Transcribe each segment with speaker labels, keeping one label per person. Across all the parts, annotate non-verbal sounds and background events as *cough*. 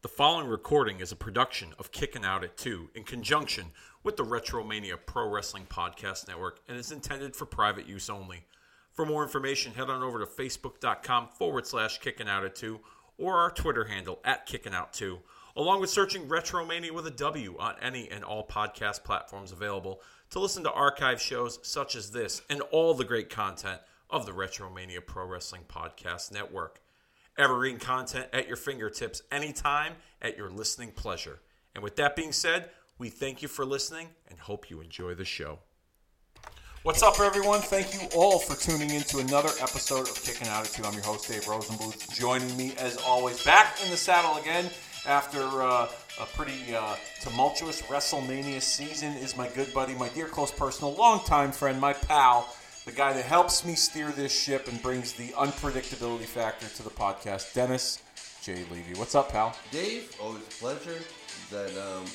Speaker 1: The following recording is a production of Kicking Out at 2 in conjunction with the Retromania Pro Wrestling Podcast Network and is intended for private use only. For more information, head on over to facebook.com forward slash kicking out at 2 or our Twitter handle at kicking out 2, along with searching Retromania with a W on any and all podcast platforms available to listen to archive shows such as this and all the great content of the Retromania Pro Wrestling Podcast Network. Evergreen content at your fingertips anytime at your listening pleasure. And with that being said, we thank you for listening and hope you enjoy the show. What's up, everyone? Thank you all for tuning in to another episode of Kicking Out at 2. I'm your host, Dave Rosenbluth. Joining me, as always, back in the saddle again after uh, a pretty uh, tumultuous WrestleMania season is my good buddy, my dear close personal, longtime friend, my pal, the guy that helps me steer this ship and brings the unpredictability factor to the podcast, Dennis J. Levy. What's up, pal?
Speaker 2: Dave, always a pleasure. That um,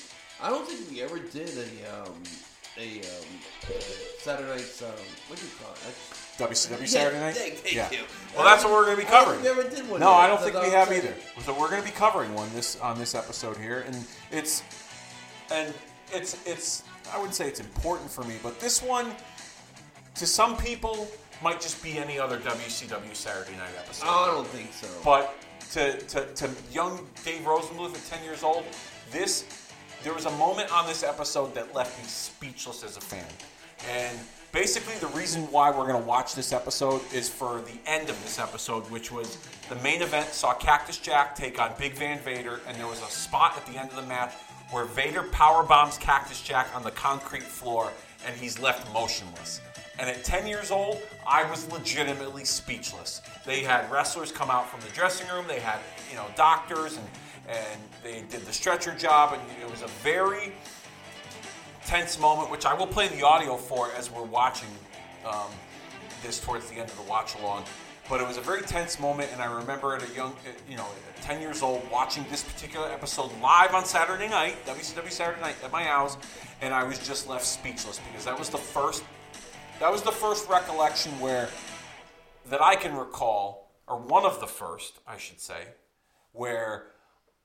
Speaker 2: I don't think we ever did a um, a um, Saturday night's um, what do you call it?
Speaker 1: WCW Saturday night?
Speaker 2: Thank, thank
Speaker 1: yeah.
Speaker 2: you.
Speaker 1: Well, that's what we're going to be covering.
Speaker 2: Never did one.
Speaker 1: No,
Speaker 2: yet.
Speaker 1: I don't think we have
Speaker 2: saying.
Speaker 1: either. So we're going to be covering one this on this episode here, and it's and it's it's I wouldn't say it's important for me, but this one to some people might just be any other WCW Saturday night episode.
Speaker 2: Oh, I don't think so.
Speaker 1: But to, to, to young Dave Rosenbluth at 10 years old, this there was a moment on this episode that left me speechless as a fan. And basically the reason why we're going to watch this episode is for the end of this episode, which was the main event saw Cactus Jack take on Big Van Vader, and there was a spot at the end of the match where Vader power bombs Cactus Jack on the concrete floor, and he's left motionless. And at 10 years old, I was legitimately speechless. They had wrestlers come out from the dressing room, they had, you know, doctors, and, and they did the stretcher job, and it was a very tense moment, which I will play the audio for as we're watching um, this towards the end of the watch along. But it was a very tense moment, and I remember at a young, you know, 10 years old, watching this particular episode live on Saturday night, WCW Saturday night at my house, and I was just left speechless because that was the first, that was the first recollection where, that I can recall, or one of the first, I should say, where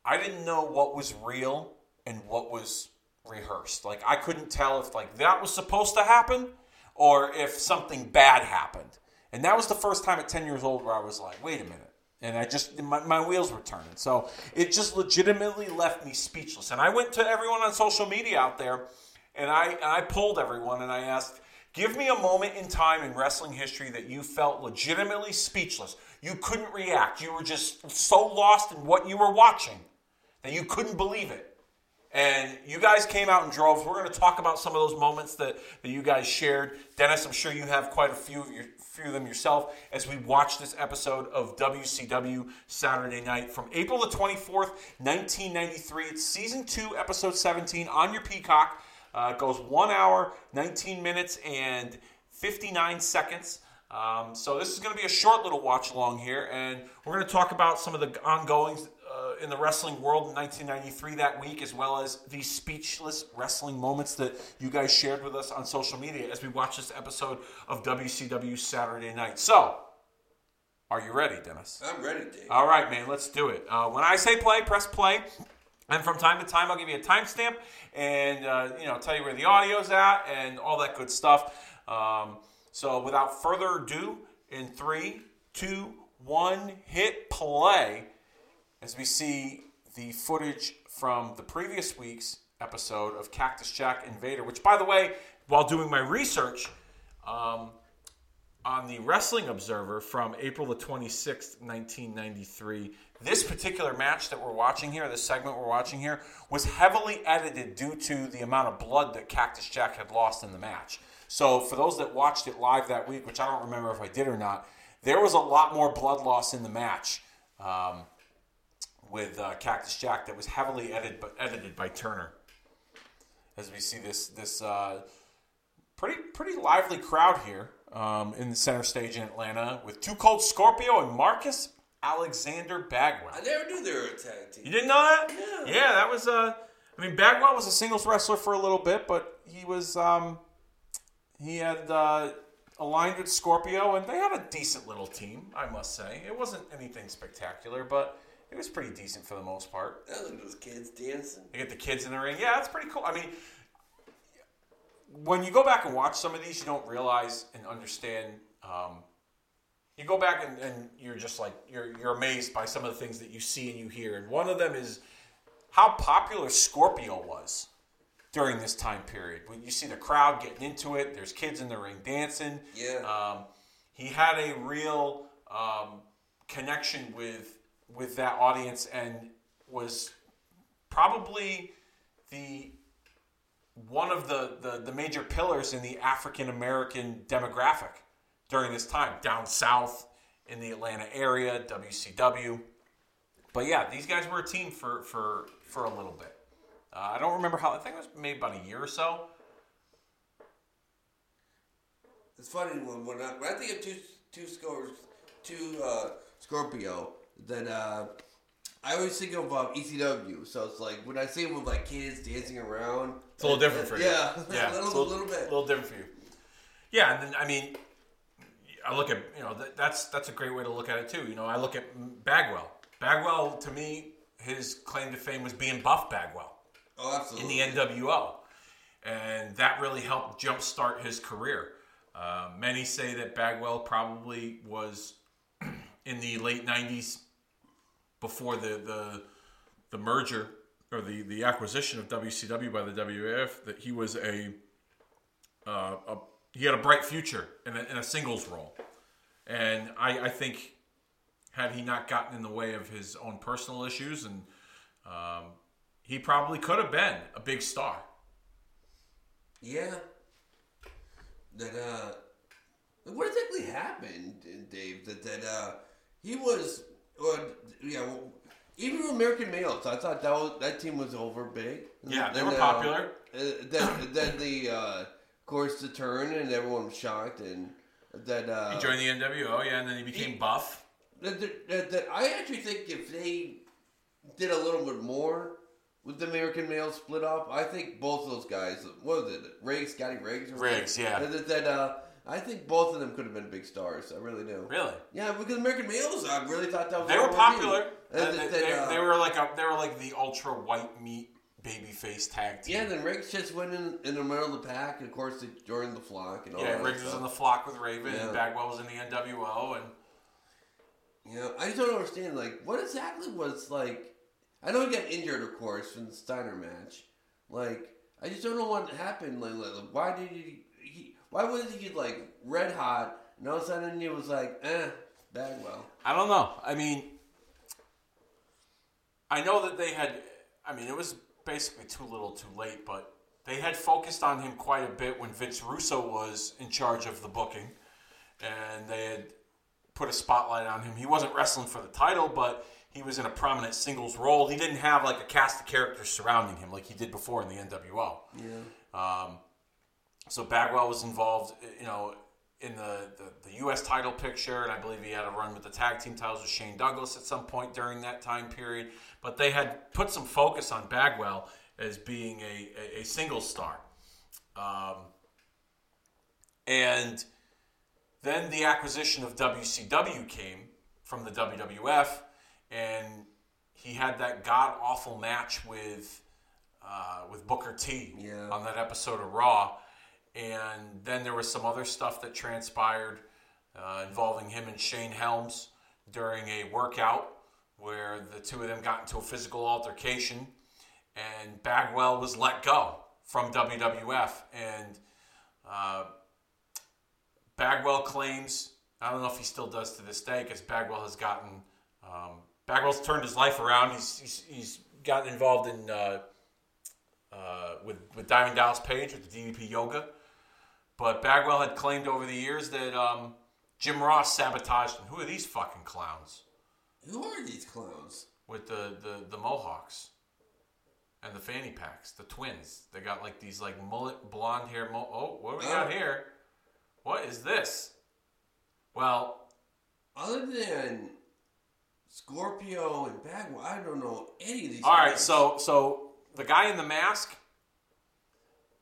Speaker 1: I didn't know what was real and what was rehearsed. Like I couldn't tell if like that was supposed to happen or if something bad happened. And that was the first time at 10 years old where I was like, wait a minute. And I just, my, my wheels were turning. So it just legitimately left me speechless. And I went to everyone on social media out there and I, and I polled everyone and I asked, give me a moment in time in wrestling history that you felt legitimately speechless. You couldn't react. You were just so lost in what you were watching that you couldn't believe it. And you guys came out in droves. We're going to talk about some of those moments that, that you guys shared. Dennis, I'm sure you have quite a few of, your, few of them yourself as we watch this episode of WCW Saturday Night from April the 24th, 1993. It's season 2, episode 17 on your Peacock. Uh, it goes 1 hour, 19 minutes, and 59 seconds. Um, so this is going to be a short little watch along here, and we're going to talk about some of the ongoings uh, in the wrestling world in 1993 that week, as well as these speechless wrestling moments that you guys shared with us on social media as we watch this episode of WCW Saturday Night. So, are you ready, Dennis?
Speaker 2: I'm ready, Dave.
Speaker 1: All right, man, let's do it. Uh, when I say play, press play. And from time to time, I'll give you a timestamp and uh, you know tell you where the audio's at and all that good stuff. Um, so without further ado, in three, two, one, hit play as we see the footage from the previous week's episode of Cactus Jack and Vader. Which, by the way, while doing my research. Um, on the Wrestling Observer from April the 26th, 1993. This particular match that we're watching here, this segment we're watching here, was heavily edited due to the amount of blood that Cactus Jack had lost in the match. So, for those that watched it live that week, which I don't remember if I did or not, there was a lot more blood loss in the match um, with uh, Cactus Jack that was heavily edited, edited by Turner. As we see this, this uh, pretty pretty lively crowd here um, in the center stage in Atlanta with Two Cold Scorpio and Marcus Alexander Bagwell.
Speaker 2: I never knew they were a tag team.
Speaker 1: You didn't know that?
Speaker 2: Yeah.
Speaker 1: Yeah, that was Uh, I mean, Bagwell was a singles wrestler for a little bit, but he was um, he had uh, aligned with Scorpio, and they had a decent little team, I must say. It wasn't anything spectacular, but it was pretty decent for the most part.
Speaker 2: I look at those kids dancing.
Speaker 1: They get the kids in the ring. Yeah, that's pretty cool. I mean, when you go back and watch some of these, you don't realize and understand. Um, you go back and, and you're just like you're you're amazed by some of the things that you see and you hear. And one of them is how popular Scorpio was during this time period. When you see the crowd getting into it, there's kids in the ring dancing.
Speaker 2: Yeah.
Speaker 1: Um, he had a real um, connection with with that audience and was probably the one of the, the, the major pillars in the African American demographic during this time down south in the Atlanta area, WCW. But yeah, these guys were a team for for for a little bit. Uh, I don't remember how. I think it was maybe about a year or so.
Speaker 2: It's funny when when I, when I think of two two scores two uh, Scorpio, then uh, I always think of um, ECW. So it's like when I see them with like kids dancing around,
Speaker 1: It's a little different for you.
Speaker 2: Yeah, *laughs*
Speaker 1: Yeah,
Speaker 2: a little,
Speaker 1: it's
Speaker 2: a little bit.
Speaker 1: A little different for you. Yeah, and then I mean, I look at you know that, that's that's a great way to look at it too. You know, I look at Bagwell. Bagwell to me, his claim to fame was being Buff Bagwell
Speaker 2: oh, absolutely.
Speaker 1: in the NWO, and that really helped jumpstart his career. Uh, many say that Bagwell probably was *clears throat* in the late '90s, before the the, the merger or the, the acquisition of WCW by the WAF, that he was a, uh, a he had a bright future in a, in a singles role, and I, I think had he not gotten in the way of his own personal issues and um, he probably could have been a big star.
Speaker 2: Yeah. That uh, what exactly happened, Dave? That that uh, he was, uh, yeah, well, even American males, I thought that was, that team was over big.
Speaker 1: Yeah, they
Speaker 2: Then,
Speaker 1: were
Speaker 2: uh,
Speaker 1: popular.
Speaker 2: Uh, then then the uh, course the turn and everyone was shocked and that uh,
Speaker 1: He joined the NWO, yeah, and then he became
Speaker 2: he-
Speaker 1: buff.
Speaker 2: that, that, that, I actually think if they did a little bit more with the American male split up, I think both of those guys, what was it, Riggs, Scotty Riggs? or
Speaker 1: Riggs, yeah.
Speaker 2: That, that, uh, I think both of them could have been big stars. I really do.
Speaker 1: Really?
Speaker 2: Yeah, because American males, I really thought that was
Speaker 1: They were popular.
Speaker 2: And
Speaker 1: they, they-
Speaker 2: uh,
Speaker 1: they were like a, they were like the ultra white meat baby face tag team.
Speaker 2: Yeah, then Riggs just went in, in the middle of the pack, and of course they joined the flock and all
Speaker 1: Yeah,
Speaker 2: that
Speaker 1: Riggs was in the flock with Raven,
Speaker 2: Yeah.
Speaker 1: and Bagwell was in the NWO, and
Speaker 2: Yeah, I just don't understand. Like, what exactly was like? I know he got injured, of course, from the Steiner match. Like, I just don't know what happened. Like, like, why did he, he? Why was he like red hot? And all of a sudden he was like, eh, Bagwell.
Speaker 1: I don't know. I mean, I know that they had. I mean, it was basically too little, too late, but they had focused on him quite a bit when Vince Russo was in charge of the booking, and they had put a spotlight on him. He wasn't wrestling for the title, but he was in a prominent singles role. He didn't have like a cast of characters surrounding him like he did before in the NWO.
Speaker 2: Yeah.
Speaker 1: Um, so Bagwell was involved, you know, in the, the, the U.S. title picture, and I believe he had a run with the tag team titles with Shane Douglas at some point during that time period. But they had put some focus on Bagwell as being a, a, a single star. Um, and then the acquisition of WCW came from the WWF, and he had that god awful match with uh, with Booker T
Speaker 2: Yeah.
Speaker 1: on that episode of Raw. And then there was some other stuff that transpired uh, involving him and Shane Helms during a workout where the two of them got into a physical altercation, and Bagwell was let go from WWF. And uh, Bagwell claims, I don't know if he still does to this day, because Bagwell has gotten, um, Bagwell's turned his life around. He's, he's, he's gotten involved in, uh, uh, with, with Diamond Dallas Page with the DDP Yoga. But Bagwell had claimed over the years that um, Jim Ross sabotaged him. Who are these fucking clowns?
Speaker 2: Who are these clowns?
Speaker 1: With the, the, the Mohawks and the fanny packs, the twins. They got like these like mullet blonde hair. Mo- oh, what do we got
Speaker 2: Oh.
Speaker 1: here? What is this? Well,
Speaker 2: Other than Scorpio and Bagwell, I don't know any of these.
Speaker 1: all right.
Speaker 2: guys.
Speaker 1: So so the guy in the mask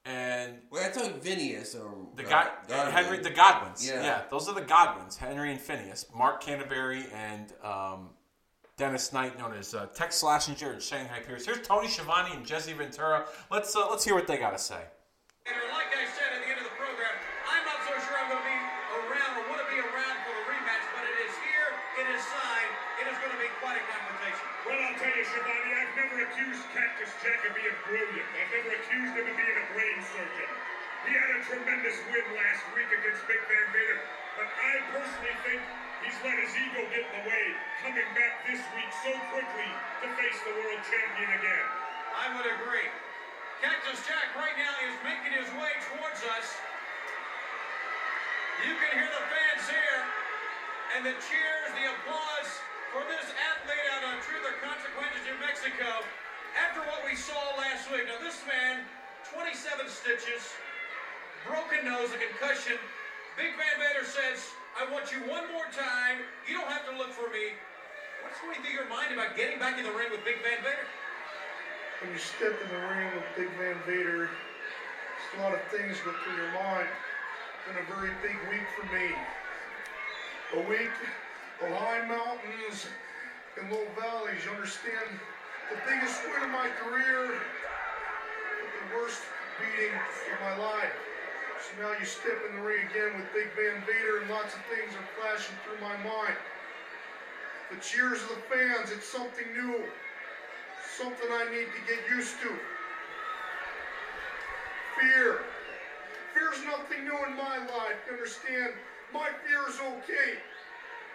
Speaker 1: and
Speaker 2: Wait, I thought Phineas or
Speaker 1: the
Speaker 2: uh,
Speaker 1: guy
Speaker 2: Godwin.
Speaker 1: Henry the Godwins.
Speaker 2: Yeah.
Speaker 1: Yeah. those are the Godwins. Henry and Phineas, Mark Canterbury and um, Dennis Knight, known as uh, Tex Slazenger and Shanghai Pierce. Here's Tony Schiavone and Jesse Ventura. Let's uh, let's hear what they got to say.
Speaker 3: Like I said at the end of the program, I'm not so sure I'm going to be around or want to be around for the rematch, but it is here, it is signed, it is going to be quite a confrontation.
Speaker 4: Well, I'll tell you, Schiavone, I've never accused Cactus Jack of being brilliant. I've never accused him of being a brain surgeon. He had a tremendous win last week against Big Van Vader, but I personally think he's let his ego get in the way, coming back this week so quickly to face the world champion again.
Speaker 3: I would agree. Cactus Jack right now is making his way towards us. You can hear the fans here and the cheers, the applause for this athlete out of Truth or Consequences, New Mexico. After what we saw last week, now this man, 27 stitches, broken nose, a concussion. Big Van Vader says, I want you one more time. You don't have to look for me. What's going through your mind about getting back in the ring with Big Van Vader?
Speaker 5: when you step in the ring with Big Van Vader, there's a lot of things go through your mind. It's been a very big week for me. A week of high mountains and low valleys. You understand? The biggest win of my career, the worst beating of my life. So now you step in the ring again with Big Van Vader, and lots of things are flashing through my mind. The cheers of the fans, it's something new something I need to get used to. Fear. Fear's nothing new in my life. Understand? My fear is okay.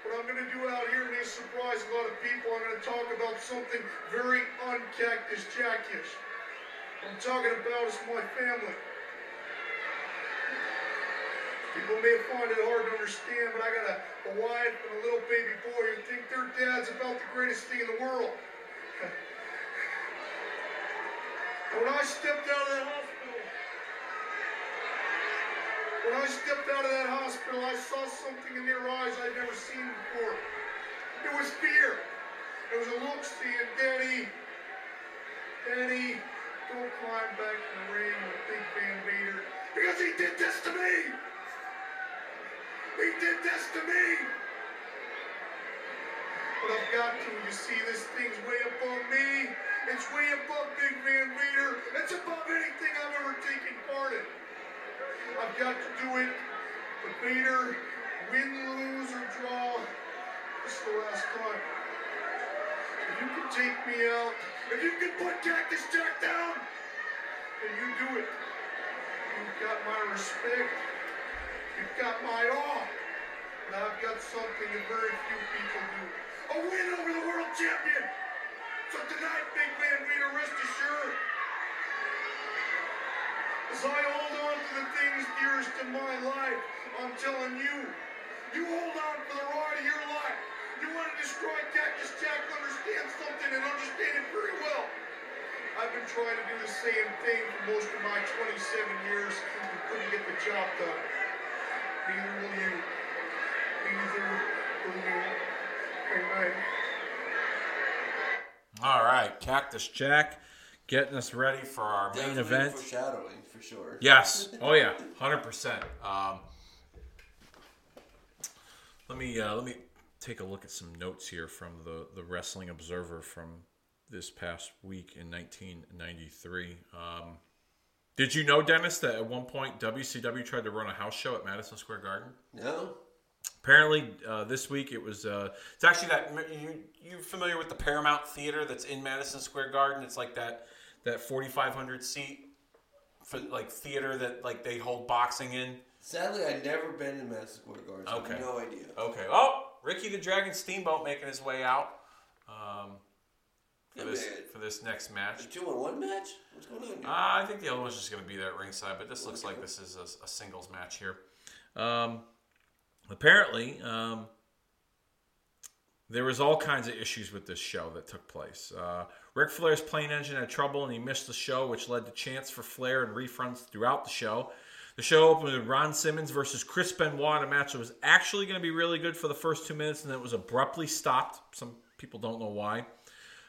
Speaker 5: What I'm going to do out here may surprise a lot of people. I'm going to talk about something very uncactus jackish. I'm talking about is my family. People may find it hard to understand, but I got a, a wife and a little baby boy who think their dad's about the greatest thing in the world. *laughs* When I stepped out of that hospital, when I stepped out of that hospital, I saw something in their eyes I'd never seen before. It was fear. It was a look saying, Daddy, Daddy, don't climb back in the ring with Big Van Vader. Because he did this to me! He did this to me! But I've got to. You see, this thing's way above me. It's way above Big Van Vader. It's above anything I've ever taken part in. I've got to do it. But Vader, win, lose, or draw, this is the last time. If you can take me out, if you can put Cactus Jack down, then you do it. You've got my respect. You've got my awe. And I've got something that very few people do. A win over the world champion. So tonight, Big Van Vader, rest assured, as I hold on to the things dearest in my life, I'm telling you, you hold on for the ride of your life. You want to destroy Cactus Jack, understand something and understand it very well. I've been trying to do the same thing for most of my 27 years and couldn't get the job done. Neither will you.
Speaker 1: All right, Cactus Jack getting us ready for our main
Speaker 2: Definitely
Speaker 1: event.
Speaker 2: Foreshadowing, for sure.
Speaker 1: Yes. *laughs* Oh yeah. Hundred percent. Um, let me uh, let me take a look at some notes here from the the Wrestling Observer from this past week in 1993. Um, did you know, Dennis, that at one point WCW tried to run a house show at Madison Square Garden?
Speaker 2: No?
Speaker 1: Apparently, uh, this week it was. Uh, it's actually that you you familiar with the Paramount Theater that's in Madison Square Garden? It's like that that 4,500 seat for, like theater that like they hold boxing in.
Speaker 2: Sadly, I've never been in Madison Square Garden, so I
Speaker 1: Okay.
Speaker 2: have no idea.
Speaker 1: Okay. Oh, Ricky the Dragon Steamboat making his way out um, for this for this next match.
Speaker 2: A two on one match? What's going on here?
Speaker 1: Uh, I think the other one's just going to be there at ringside, but this looks like this is a, a singles match here. Um, apparently, um, there was all kinds of issues with this show that took place. Uh, Ric Flair's plane engine had trouble and he missed the show, which led to chants for Flair and refunds throughout the show. The show opened with Ron Simmons versus Chris Benoit in a match that was actually going to be really good for the first two minutes, and then it was abruptly stopped. Some people don't know why.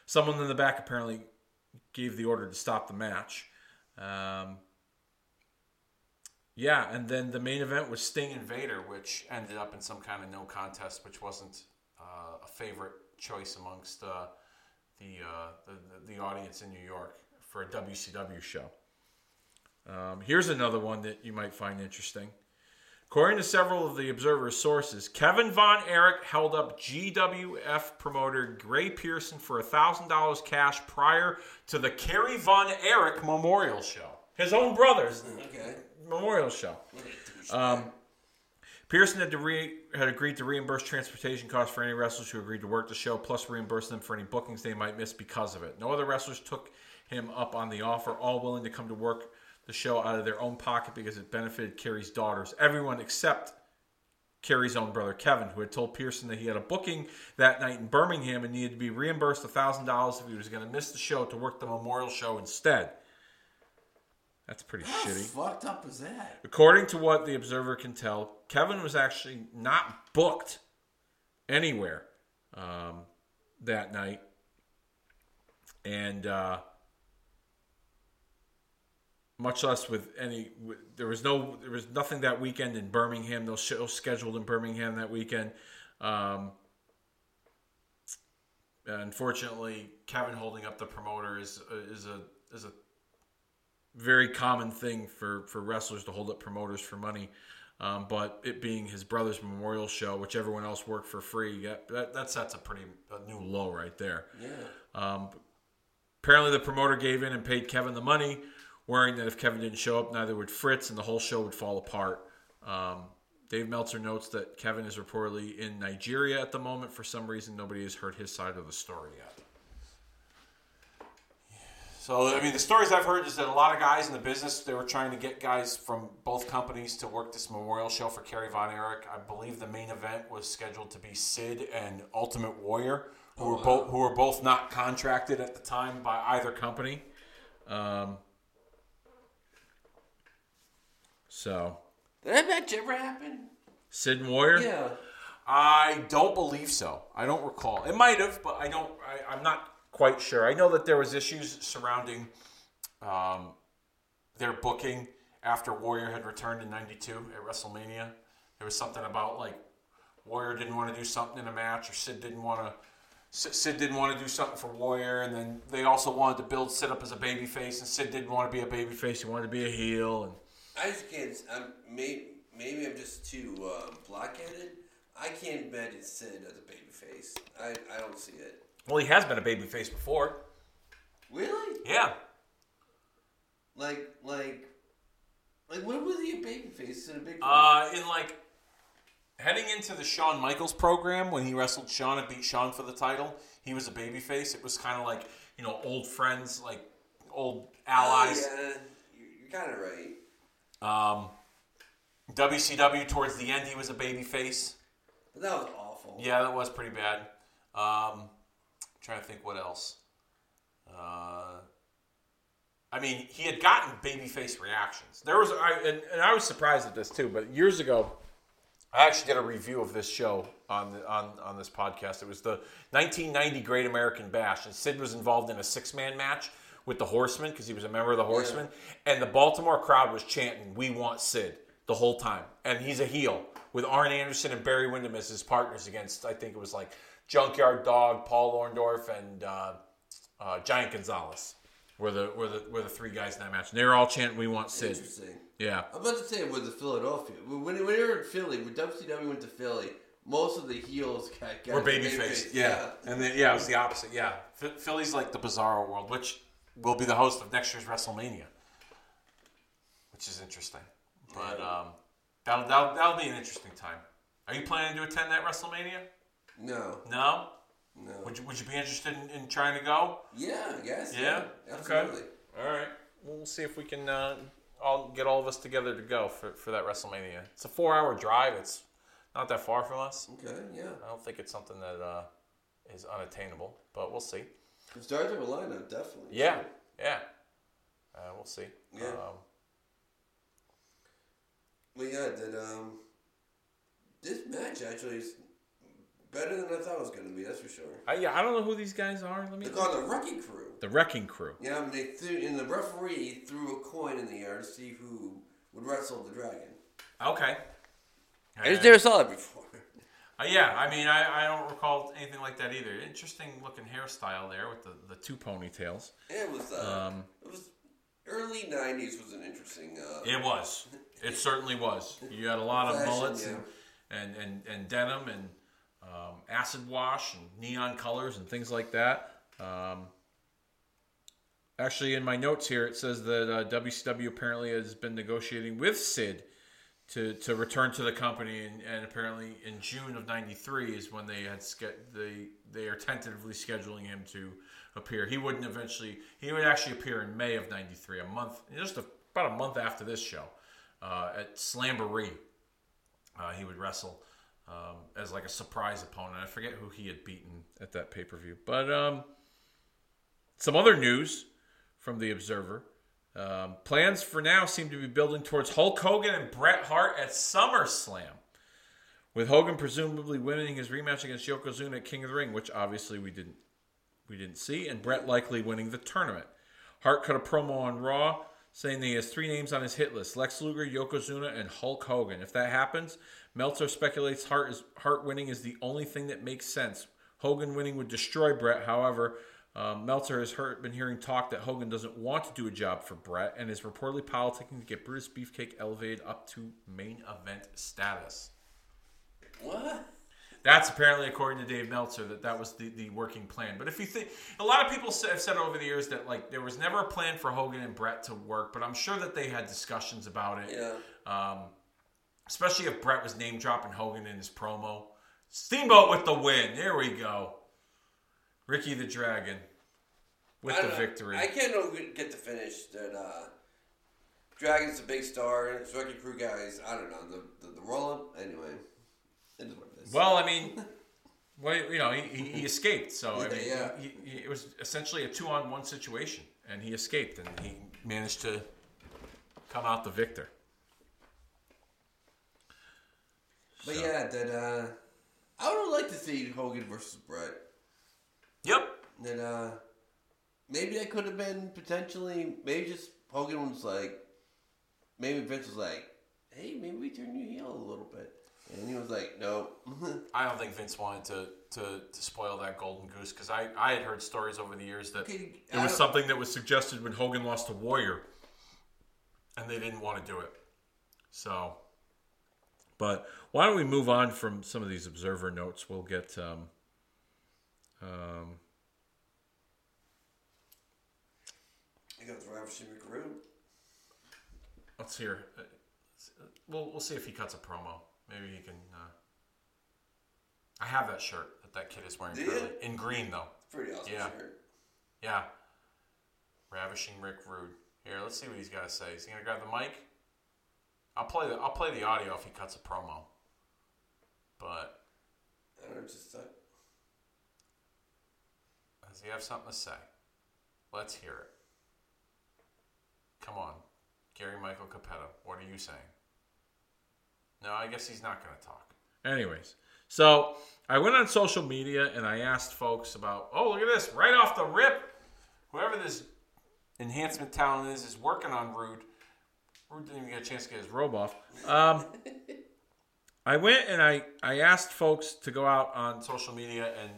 Speaker 1: Someone in the back apparently gave the order to stop the match. Um, yeah, and then the main event was Sting and Vader, which ended up in some kind of no contest, which wasn't uh, a favorite choice amongst uh, the, uh, the the audience in New York for a WCW show. Um, here's another one that you might find interesting. According to several of the Observer's sources, Kevin Von Erich held up GWF promoter Gray Pearson for $1,000 cash prior to the Kerry Von Erich Memorial Show. His own brother's
Speaker 2: Okay.
Speaker 1: Memorial show. Um, Pearson had, re- had agreed to reimburse transportation costs for any wrestlers who agreed to work the show, plus reimburse them for any bookings they might miss because of it. No other wrestlers took him up on the offer, all willing to come to work the show out of their own pocket because it benefited Kerry's daughters. Everyone except Kerry's own brother Kevin, who had told Pearson that he had a booking that night in Birmingham and needed to be reimbursed $1,000 if he was going to miss the show to work the memorial show instead. That's pretty
Speaker 2: How
Speaker 1: shitty.
Speaker 2: fucked up is that?
Speaker 1: According to what the Observer can tell, Kevin was actually not booked anywhere um, that night, and uh, much less with any. There was no, there was nothing that weekend in Birmingham. No show scheduled in Birmingham that weekend. Um, unfortunately, Kevin holding up the promoter is is a is a very common thing for, for wrestlers to hold up promoters for money. Um, but it being his brother's memorial show, which everyone else worked for free, yeah, that, that sets a pretty a new low right there.
Speaker 2: Yeah.
Speaker 1: Um, apparently, the promoter gave in and paid Kevin the money, worrying that if Kevin didn't show up, neither would Fritz, and the whole show would fall apart. Um, Dave Meltzer notes that Kevin is reportedly in Nigeria at the moment. For some reason, nobody has heard his side of the story yet. So, I mean, the stories I've heard is that a lot of guys in the business, they were trying to get guys from both companies to work this memorial show for Kerry Von Erich. I believe the main event was scheduled to be Sid and Ultimate Warrior, who were both who were both not contracted at the time by either company. Um, so,
Speaker 2: Did that match ever happen?
Speaker 1: Sid and Warrior.
Speaker 2: Yeah.
Speaker 1: I don't believe so. I don't recall. It might have, but I don't. I, I'm not quite sure. I know that there was issues surrounding um, their booking after Warrior had returned in '92 at WrestleMania. There was something about like Warrior didn't want to do something in a match, or Sid didn't want to. Sid didn't want to do something for Warrior, and then they also wanted to build Sid up as a babyface, and Sid didn't want to be a babyface; he wanted to be a heel. And
Speaker 2: I just can't. I'm, maybe, maybe I'm just too uh, blockheaded. I can't imagine Sid as a babyface. I, I don't see it.
Speaker 1: Well, he has been a babyface before.
Speaker 2: Really?
Speaker 1: Yeah,
Speaker 2: Like, like, like, when was he a babyface in a big?
Speaker 1: Uh, in like heading into the Shawn Michaels program when he wrestled Shawn and beat Shawn for the title, he was a babyface. It was kind of like you know old friends, like old allies.
Speaker 2: Oh, yeah, you're, you're kind of right.
Speaker 1: Um, WCW towards the end, he was a babyface.
Speaker 2: But that was awful.
Speaker 1: Yeah, that was pretty bad. Um, trying to think what else. Uh, I mean, he had gotten babyface reactions. There was, I, and, and I was surprised at this too. But years ago, I actually did a review of this show on the, on on this podcast. It was the 1990 Great American Bash, and Sid was involved in a six man match with the Horsemen because he was a member of the Horsemen, and the Baltimore crowd was chanting, "We want Sid." The whole time, and he's a heel with Arn Anderson and Barry Windham as his partners against. I think it was like Junkyard Dog, Paul Orndorff, and uh, uh, Giant Gonzalez were the were the were the three guys in that match. And they were all chanting, "We want Sid."
Speaker 2: Interesting.
Speaker 1: Yeah.
Speaker 2: I'm about to say it was the Philadelphia. When, when they were in Philly, when WCW went to Philly, most of the heels got, got
Speaker 1: We're babyface. Yeah. And then, yeah, it was the opposite. Yeah. Ph- Philly's like the bizarro world, which will be the host of next year's WrestleMania, which is interesting. But um, that'll, that'll, that'll be an interesting time. Are you planning to attend that WrestleMania?
Speaker 2: No,
Speaker 1: No?
Speaker 2: no.
Speaker 1: Would you, would you be interested in, in trying to go?
Speaker 2: Yeah, I guess.
Speaker 1: Yeah?
Speaker 2: absolutely.
Speaker 1: Okay. All right. Well, we'll see if we can uh, all get all of us together to go for, for that WrestleMania. It's a four hour drive. It's not that far from us.
Speaker 2: Okay, yeah.
Speaker 1: I don't think it's something that uh, is unattainable, but we'll see.
Speaker 2: It starts with a lineup, definitely.
Speaker 1: Yeah, yeah. Uh, we'll see.
Speaker 2: Yeah.
Speaker 1: Um,
Speaker 2: But yeah, that um, this match actually is better than I thought it was going to be. That's for sure.
Speaker 1: I, yeah, I don't know who these guys are. Let me.
Speaker 2: They're called the Wrecking Crew.
Speaker 1: The Wrecking Crew.
Speaker 2: Yeah, I mean, they threw, and the referee threw a coin in the air to see who would wrestle the dragon.
Speaker 1: Okay.
Speaker 2: I just never saw it before. *laughs*
Speaker 1: Uh, yeah, I mean, I, I don't recall anything like that either. Interesting looking hairstyle there with the, the two ponytails.
Speaker 2: It was. Uh,
Speaker 1: Um,
Speaker 2: it was early '90s. Was an interesting. Uh,
Speaker 1: It was. It certainly was. You had a lot of
Speaker 2: Fashion,
Speaker 1: mullets
Speaker 2: yeah.
Speaker 1: and, and, and, and denim and um, acid wash and neon colors and things like that. Um, actually, in my notes here, it says that uh, WCW apparently has been negotiating with Sid to, to return to the company, and, and apparently in June of '93 is when they had ske- they they are tentatively scheduling him to appear. He wouldn't eventually. He would actually appear in May of '93, a month just a, about a month after this show uh, at Slamboree. Uh, he would wrestle um, as like a surprise opponent. I forget who he had beaten at that pay per view, but um, some other news from the Observer. Um, plans for now seem to be building towards Hulk Hogan and Bret Hart at SummerSlam, with Hogan presumably winning his rematch against Yokozuna at King of the Ring, which obviously we didn't we didn't see, and Bret likely winning the tournament. Hart cut a promo on Raw saying that he has three names on his hit list: Lex Luger, Yokozuna, and Hulk Hogan. If that happens, Meltzer speculates Hart is Hart winning is the only thing that makes sense. Hogan winning would destroy Bret. However, um, Meltzer has heard, been hearing talk that Hogan doesn't want to do a job for Bret and is reportedly politicking to get Brutus Beefcake elevated up to main event status.
Speaker 2: What?
Speaker 1: That's apparently, according to Dave Meltzer, that that was the, the working plan. But if you think, a lot of people have said over the years that like there was never a plan for Hogan and Bret to work, but I'm sure that they had discussions about it.
Speaker 2: Yeah.
Speaker 1: Um, especially if Bret was name dropping Hogan in his promo. Steamboat with the win. There we go. Ricky the Dragon with the
Speaker 2: know.
Speaker 1: victory.
Speaker 2: I can't know get the finish that uh, Dragon's a big star and his Wrecking Crew guys. I don't know the the, the roll up. Anyway, it is what.
Speaker 1: Well, I mean, *laughs* well, you know, he, he, he escaped. So I mean,
Speaker 2: yeah.
Speaker 1: He, he, it was essentially a two-on-one situation, and he escaped, and he managed to come out the victor.
Speaker 2: But yeah, that uh, I would like to see Hogan versus Bret.
Speaker 1: Yep.
Speaker 2: That uh, maybe that could have been potentially maybe just Hogan was like, maybe Vince was like, hey, maybe we turn you heel a little bit, and he was like, no. *laughs*
Speaker 1: I don't think Vince wanted to to, to spoil that golden goose because I, I had heard stories over the years that
Speaker 2: Okay,
Speaker 1: it was something that was suggested when Hogan lost to Warrior, and they didn't want to do it. So, but why don't we move on from some of these observer notes? We'll get um, um,
Speaker 2: I got the Ravishing Rick Rude.
Speaker 1: let's hear. uh, We'll we'll see if he cuts a promo. Maybe he can. Uh, I have that shirt that that kid is wearing currently in green though.
Speaker 2: Pretty awesome
Speaker 1: Yeah.
Speaker 2: shirt.
Speaker 1: Yeah. Ravishing Rick Rude. Here, let's see what he's got to say. Is he gonna grab the mic? I'll play the I'll play the audio if he cuts a promo. But
Speaker 2: don't just uh,
Speaker 1: does he have something to say? Let's hear it. Come on, Gary Michael Cappetta. What are you saying? No, I guess he's not gonna talk. Anyways, so I went on social media and I asked folks about. Oh, look at this! Right off the rip, whoever this enhancement talent is is working on Rude. Rude didn't even get a chance to get his robe off. Um, *laughs* I went and I, I asked folks to go out on social media and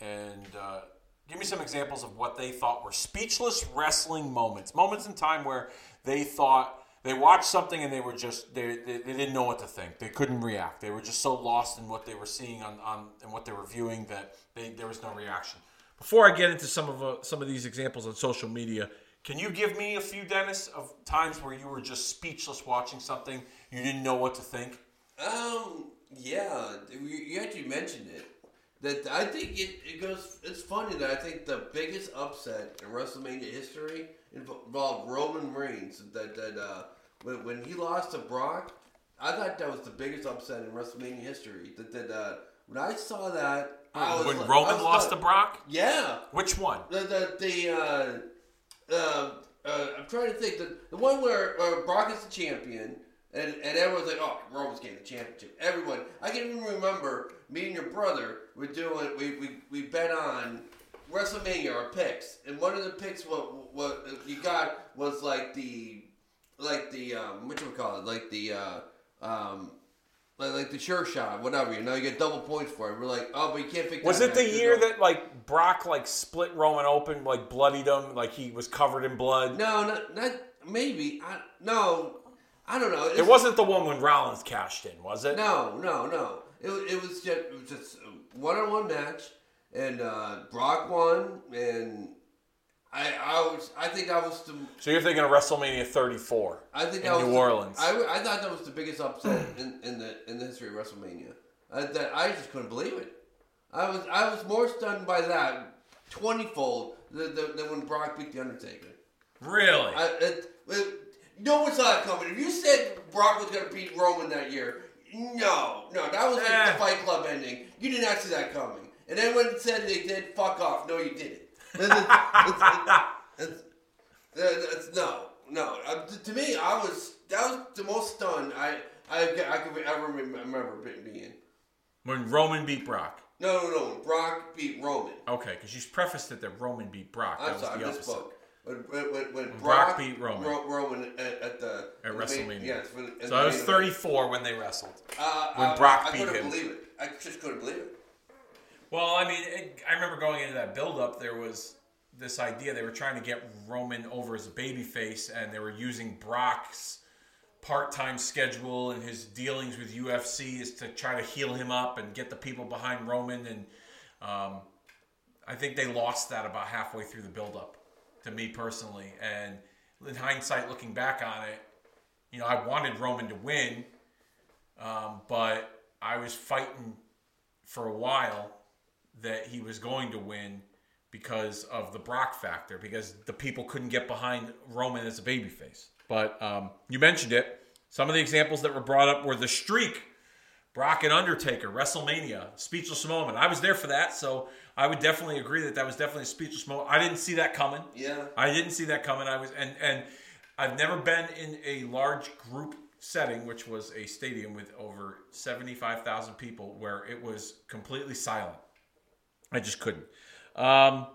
Speaker 1: and uh, give me some examples of what they thought were speechless wrestling moments, moments in time where they thought they watched something and they were just they, they, they didn't know what to think. They couldn't react. They were just so lost in what they were seeing on, on and what they were viewing that they, there was no reaction. Before I get into some of uh, some of these examples on social media, can you give me a few, Dennis, of times where you were just speechless watching something you didn't know what to think?
Speaker 2: Um, yeah, you, you actually mentioned it. That I think it, it goes. It's funny that I think the biggest upset in WrestleMania history involved Roman Reigns. That that uh, when, when he lost to Brock, I thought that was the biggest upset in WrestleMania history. That that uh, when I saw that, I was
Speaker 1: when
Speaker 2: like-
Speaker 1: Roman lost
Speaker 2: like-
Speaker 1: to Brock,
Speaker 2: yeah,
Speaker 1: which one?
Speaker 2: the the, the uh, uh, uh, I'm trying to think the the one where Brock is the champion and and everyone's like, oh, Roman's getting the championship. Everyone, I can even remember me and your brother were doing we we, we bet on WrestleMania our picks, and one of the picks what what you got was like the like the um what you call it like the uh, um like, like the sure shot, whatever. You know, you get double points for it. We're like, oh, but you can't pick.
Speaker 1: Was it the year that like Brock like split Roman open, like bloodied him, like he was covered in blood?
Speaker 2: No, not, not maybe. I, no, I don't know.
Speaker 1: It wasn't the one when Rollins cashed in, was it?
Speaker 2: No, no, no. It, it was just it was just one-on-one match, and uh, Brock won, and I I was I think that was the
Speaker 1: So you're thinking of WrestleMania 34
Speaker 2: I think
Speaker 1: in
Speaker 2: that was
Speaker 1: New
Speaker 2: the-
Speaker 1: Orleans.
Speaker 2: I, I thought that was the biggest upset in, in the in the history of WrestleMania. I, that I just couldn't believe it. I was I was more stunned by that twenty-fold than, than, than when Brock beat the Undertaker.
Speaker 1: really?
Speaker 2: I, it, it, no one saw it coming. If you said Brock was going to beat Roman that year, no, no, that was like
Speaker 1: Eh.
Speaker 2: the Fight Club ending. You did not see that coming. And then when it said they did, fuck off. No, you didn't. It's- it's- it's- it's- it's- no, no. Uh, to me, I was that was the most stunned I I, I could ever remember being.
Speaker 1: when Roman beat Brock.
Speaker 2: No, no, no. Brock beat Roman.
Speaker 1: Okay, because you prefaced it that Roman beat Brock. That
Speaker 2: I'm
Speaker 1: was
Speaker 2: sorry,
Speaker 1: the
Speaker 2: I
Speaker 1: opposite.
Speaker 2: misspoke. When, when, when,
Speaker 1: Brock
Speaker 2: Brock,
Speaker 1: beat Roman.
Speaker 2: Ro- Roman at, at the
Speaker 1: At
Speaker 2: the main-
Speaker 1: WrestleMania.
Speaker 2: yes, when,
Speaker 1: So I was
Speaker 2: main event.
Speaker 1: 34 when they wrestled.
Speaker 2: Uh,
Speaker 1: when
Speaker 2: uh,
Speaker 1: Brock
Speaker 2: I
Speaker 1: beat
Speaker 2: couldn't
Speaker 1: him.
Speaker 2: believe it. I just couldn't believe it.
Speaker 1: Well, I mean, it, I remember going into that build-up. There was this idea they were trying to get Roman over as a babyface, and they were using Brock's part-time schedule and his dealings with UFC is to try to heel him up and get the people behind Roman. And um, I think they lost that about halfway through the build-up, to me personally. And in hindsight, looking back on it, you know, I wanted Roman to win, um, but I was fighting for a while that he was going to win because of the Brock factor, because the people couldn't get behind Roman as a babyface. But um, you mentioned it. Some of the examples that were brought up were the streak, Brock and Undertaker, WrestleMania, speechless moment. I was there for that, so I would definitely agree that that was definitely a speechless moment. I didn't see that coming.
Speaker 2: Yeah.
Speaker 1: I didn't see that coming. I was and and I've never been in a large group setting, which was a stadium with over seventy five thousand people, where it was completely silent. I just couldn't. Um,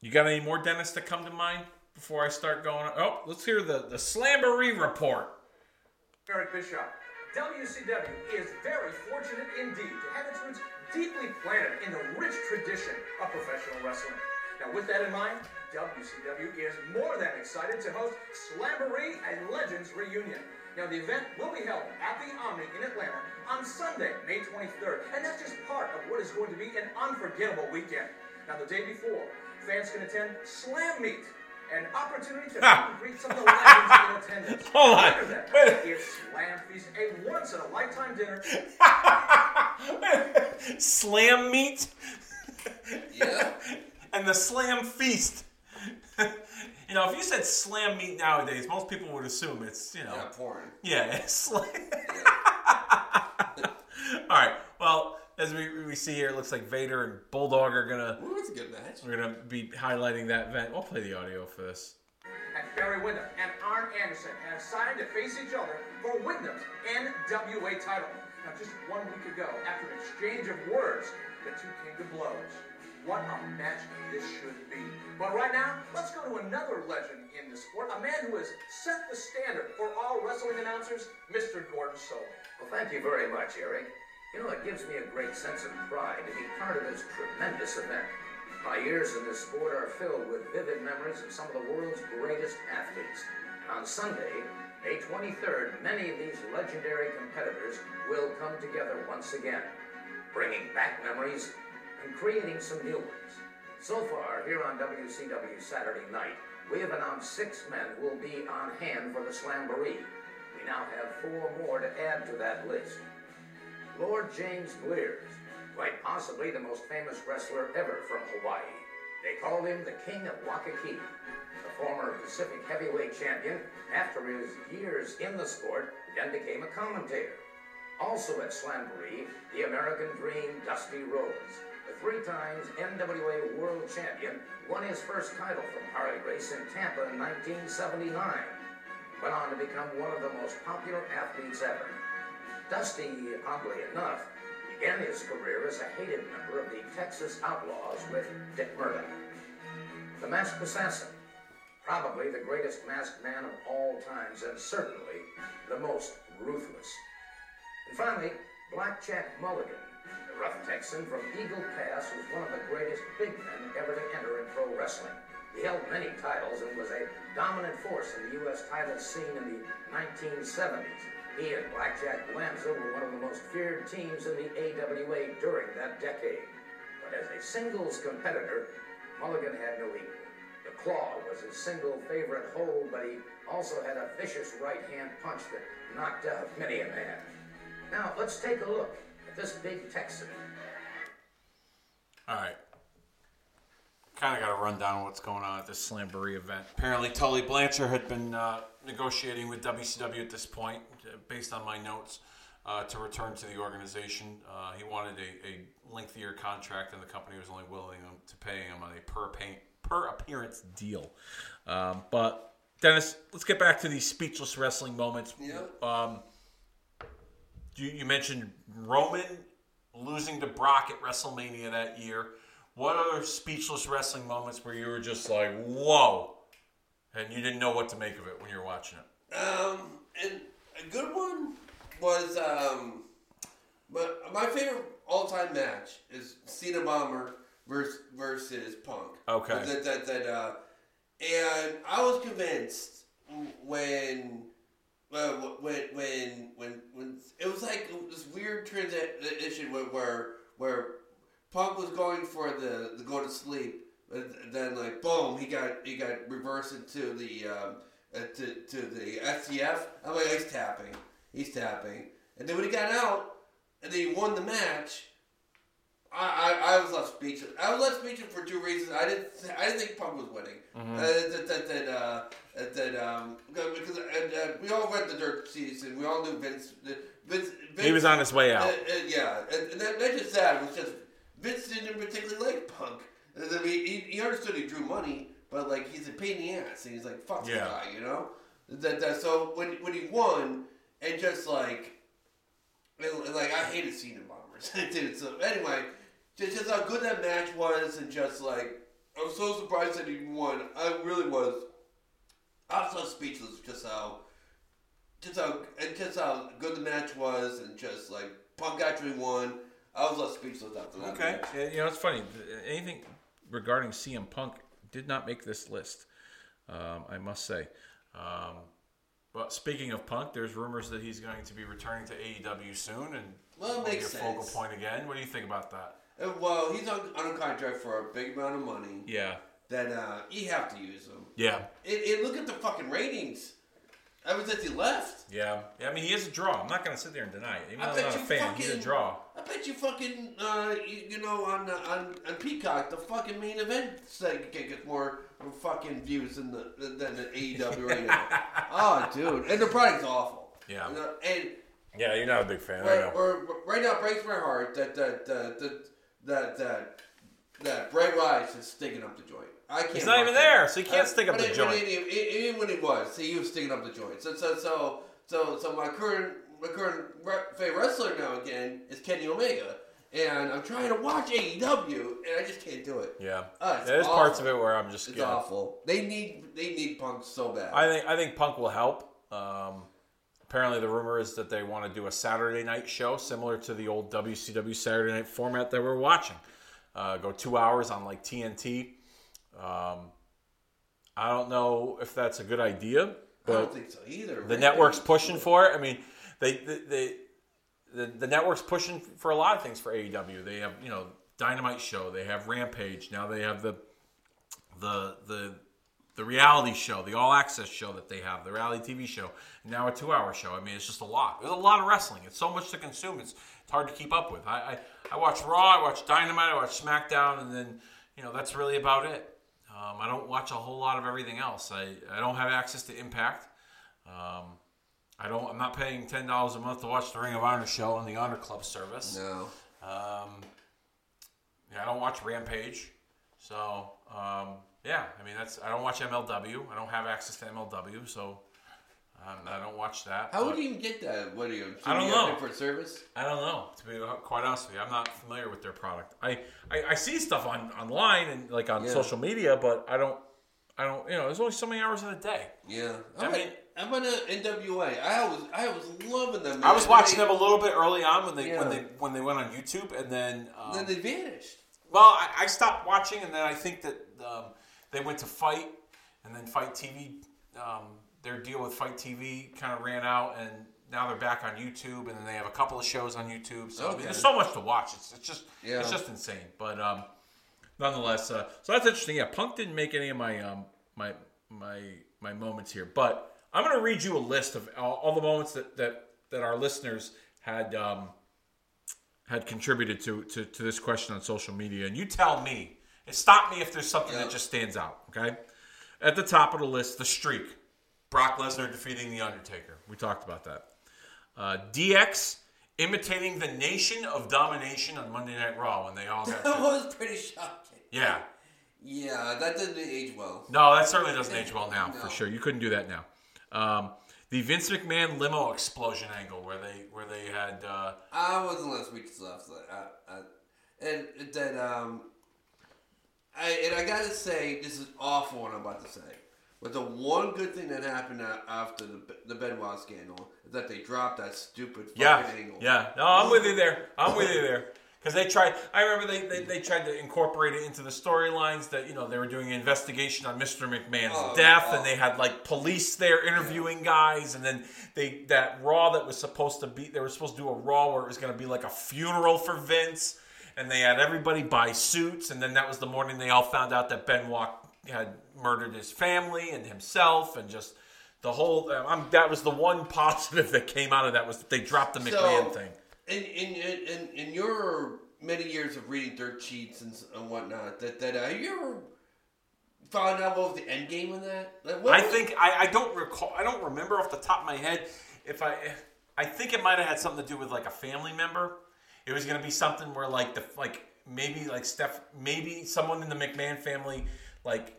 Speaker 1: you got any more Dennis that come to mind before I start going? Oh, let's hear the the Slamboree report.
Speaker 6: Eric Bischoff. WCW is very fortunate indeed to have its roots deeply planted in the rich tradition of professional wrestling. Now, with that in mind, WCW is more than excited to host Slamboree and Legends Reunion. Now, the event will be held at the Omni in Atlanta on Sunday, May 23rd, and that's just part of what is going to be an unforgettable weekend. Now, the day before, fans can attend Slam Meet, an opportunity to *laughs* meet and greet some of the legends in attendance. *laughs*
Speaker 1: Hold on.
Speaker 6: After that,
Speaker 1: Wait.
Speaker 6: it's Slam Feast, a once in a lifetime dinner *laughs*
Speaker 1: Slam meet
Speaker 2: Yeah.
Speaker 1: and the Slam feast. You know, if you said Slam meat nowadays, most people would assume it's you know.
Speaker 2: yeah, porn.
Speaker 1: Yeah, *laughs* it's like. *laughs* All right. Well, as we, we see here, it looks like Vader and Bulldog are gonna
Speaker 2: Ooh, that's a good match.
Speaker 1: we're gonna be highlighting that event. We'll play the audio for this.
Speaker 6: and Barry Windham and Arn Anderson have signed to face each other for Windham's NWA title. Now, just one week ago, after an exchange of words, the two came to blows. What a match this should be. But right now, let's go to another legend in the sport, a man who has set the standard for all wrestling announcers, Mr. Gordon Solie.
Speaker 7: Well, thank you very much, Eric. You know, it gives me a great sense of pride to be part of this tremendous event. My years in this sport are filled with vivid memories of some of the world's greatest athletes. And on Sunday, May 23rd, many of these legendary competitors will come together once again, bringing back memories and creating some new ones. So far, here on WCW Saturday night, we have announced six men who will be on hand for the Slamboree. We now have four more to add to that list. Lord James Blears, quite possibly the most famous wrestler ever from Hawaii. They called him the King of Waikiki. The former Pacific heavyweight champion, after his years in the sport, then became a commentator. Also at Slamboree, the American Dream Dusty Rhodes, three times NWA World Champion, won his first title from Harley Race in Tampa in 1979. Went on to become one of the most popular athletes ever. Dusty, oddly enough, began his career as a hated member of the Texas Outlaws with Dick Murdoch. The Masked Assassin, probably the greatest masked man of all times and certainly the most ruthless. And finally, Blackjack Mulligan, the rough Texan from Eagle Pass, was one of the greatest big men ever to enter in pro wrestling. He held many titles and was a dominant force in the U.S. title scene in the 1970s. He and Blackjack Lanza were one of the most feared teams in the AWA during that decade. But as a singles competitor, Mulligan had no equal. The claw was his single favorite hold, but he also had a vicious right hand punch that knocked out many a man. Now, let's take a look this big Texan.
Speaker 1: All right. Kind of got a rundown of what's going on at this Slamboree event. Apparently, Tully Blanchard had been uh, negotiating with WCW at this point, uh, based on my notes, uh, to return to the organization. Uh, he wanted a, a lengthier contract, and the company was only willing to pay him on a per paint, per appearance deal. Um, but Dennis, let's get back to these speechless wrestling moments.
Speaker 2: Yep.
Speaker 1: Um, you, you mentioned Roman losing to Brock at WrestleMania that year. What other speechless wrestling moments where you were just like, whoa, and you didn't know what to make of it when you were watching it?
Speaker 2: Um, and a good one was um, but my favorite all-time match is Cena Bomber versus versus Punk.
Speaker 1: Okay.
Speaker 2: That that that uh, and I was convinced when. Well, when when when when it was like this weird transition where where, where Punk was going for the, the go to sleep, and then like boom, he got he got reversed into the um, uh, to to the STF. I'm like he's tapping, he's tapping, and then when he got out and then he won the match, I, I, I was left speechless. I was left speechless for two reasons. I didn't I didn't think Punk was winning. Uh, that that that, uh, that um because and, uh, we all read the dirt sheets. We all knew Vince. Vince, Vince
Speaker 1: He was on his way out.
Speaker 2: uh, uh, yeah, and, and that, not just that. It was just Vince didn't particularly like Punk. I mean, he, he understood he drew money, but like he's a pain in the ass, and he's like fuck the guy, you know. That, that so when when he won, and just like, and, and, like I hated Cena bombers, *laughs* dude. So anyway, just, just how good that match was, and just like I was so surprised that he won. I really was. I was so speechless, just how, just how, and just how good the match was, and just like Punk actually won. I was less speechless after that.
Speaker 1: Okay.
Speaker 2: match.
Speaker 1: You know, it's funny. Anything regarding CM Punk did not make this list, um, I must say. Um, but speaking of Punk, there's rumors that he's going to be returning to AEW soon and
Speaker 2: Well, it
Speaker 1: will be
Speaker 2: makes
Speaker 1: a focal point again. What do you think about that?
Speaker 2: Uh, Well, he's on, on a contract for a big amount of money.
Speaker 1: Yeah.
Speaker 2: That uh, you have to use him.
Speaker 1: Yeah.
Speaker 2: And, and look at the fucking ratings. Ever since he left,
Speaker 1: Yeah. yeah. I mean, he is a draw. I'm not going to sit there and deny it. Even
Speaker 2: I
Speaker 1: though I'm
Speaker 2: bet
Speaker 1: not a
Speaker 2: you
Speaker 1: fan, he's a
Speaker 2: fucking-
Speaker 1: draw.
Speaker 2: I bet you fucking uh, you, you know on, uh, on on Peacock the fucking main event segment gets more fucking views than the than the AEW right now. *laughs* oh, dude, and the product's awful.
Speaker 1: Yeah.
Speaker 2: You know, and
Speaker 1: Yeah, you're not a big fan.
Speaker 2: Right, or, right now, it breaks my heart that that that that that, that, that Bray Wyatt is sticking up the joint. I can't.
Speaker 1: He's not even
Speaker 2: it.
Speaker 1: there, so he can't
Speaker 2: Uh,
Speaker 1: stick up the
Speaker 2: it-
Speaker 1: joint.
Speaker 2: it- Even when he was, see, he was sticking up the joint. So so so so so my current my current re- favorite wrestler now again is Kenny Omega, and I'm trying to watch AEW, and I just can't do it.
Speaker 1: Yeah.
Speaker 2: Uh,
Speaker 1: There's parts of it where I'm just
Speaker 2: It's awful. They need they need Punk so bad.
Speaker 1: I think I think Punk will help. Um, apparently, the rumor is that they want to do a Saturday night show similar to the old WCW Saturday night format that we're watching. Uh, go two hours on like TNT. Um, I don't know if that's a good idea,
Speaker 2: I
Speaker 1: but
Speaker 2: don't think so either.
Speaker 1: the
Speaker 2: Right?
Speaker 1: network's pushing for it. I mean, they, they, they the, the network's pushing for a lot of things for AEW. They have you know Dynamite show. They have Rampage. Now they have the the the the reality show, the all access show that they have, the reality TV show. Now a two hour show. I mean, it's just a lot. There's a lot of wrestling. It's so much to consume. It's it's hard to keep up with. I I, I watch Raw. I watch Dynamite. I watch SmackDown, and then you know that's really about it. Um, I don't watch a whole lot of everything else. I, I don't have access to Impact. Um, I don't. I'm not paying ten dollars a month to watch the Ring of Honor show on the Honor Club service.
Speaker 2: No.
Speaker 1: Um, yeah, I don't watch Rampage. So um, yeah, I mean that's. I don't watch MLW. I don't have access to MLW, so um, I don't watch that.
Speaker 2: How would you even get that? What do you?
Speaker 1: I don't know.
Speaker 2: Different service.
Speaker 1: I don't know. To be quite honest with you, I'm not familiar with their product. I, I, I see stuff on online and like on
Speaker 2: Yeah.
Speaker 1: social media, but I don't. I don't. You know, there's only so many hours in a day.
Speaker 2: Yeah,
Speaker 1: I
Speaker 2: I
Speaker 1: mean-
Speaker 2: I'm on NWA. I was, I was loving them.
Speaker 1: I was watching them a little bit early on when they when they when they went on YouTube, and then um,
Speaker 2: Then they vanished.
Speaker 1: well, I, I stopped watching, and then I think that um, they went to Fight, and then FITE TV, um, their deal with FITE TV kind of ran out, and now they're back on YouTube, and then they have a couple of shows on YouTube. So I mean, there's so much to watch. It's, it's just
Speaker 2: Yeah.
Speaker 1: it's just insane. But um, nonetheless, uh, so that's interesting. Yeah, Punk didn't make any of my um, my my my moments here, but I'm going to read you a list of all, all the moments that that that our listeners had. Um, had contributed to, to, to this question on social media, and you tell me, and stop me if there's something
Speaker 2: Yeah.
Speaker 1: that just stands out. Okay, at the top of the list, the streak, Brock Lesnar defeating the Undertaker. We talked about that. Uh, DX imitating the Nation of Domination on Monday Night Raw when they all *laughs* got.
Speaker 2: That was pretty shocking.
Speaker 1: yeah,
Speaker 2: Yeah, that didn't age well.
Speaker 1: no, that certainly doesn't age well now, for sure. You couldn't do that now. Um, the Vince McMahon limo explosion angle where they where they had. Uh,
Speaker 2: I wasn't last weak to left. I, I, and then um, I and I gotta say this is awful what I'm about to say. But the one good thing that happened after the the Benoit scandal is that they dropped that stupid fucking
Speaker 1: Yeah,
Speaker 2: angle.
Speaker 1: yeah. No, I'm with you there. I'm with you there. Because they tried. I remember they, they, they tried to incorporate it into the storylines that you know they were doing an investigation on Mr. McMahon's
Speaker 2: Oh,
Speaker 1: death,
Speaker 2: oh.
Speaker 1: and they had like police there interviewing guys, and then they that Raw that was supposed to be they were supposed to do a Raw where it was going to be like a funeral for Vince, and they had everybody buy suits, and then that was the morning they all found out that Benoit had murdered his family and himself, and just. The whole um, that was the one positive that came out of that was that they dropped the McMahon thing.
Speaker 2: In in, in in your many years of reading dirt sheets and, and whatnot, that that uh, you ever found out what was the end game of that? Like, what
Speaker 1: I think I, I don't recall. I don't remember off the top of my head if I. I think it might have had something to do with like a family member. It was going to be something where like the like maybe like Steph, maybe someone in the McMahon family like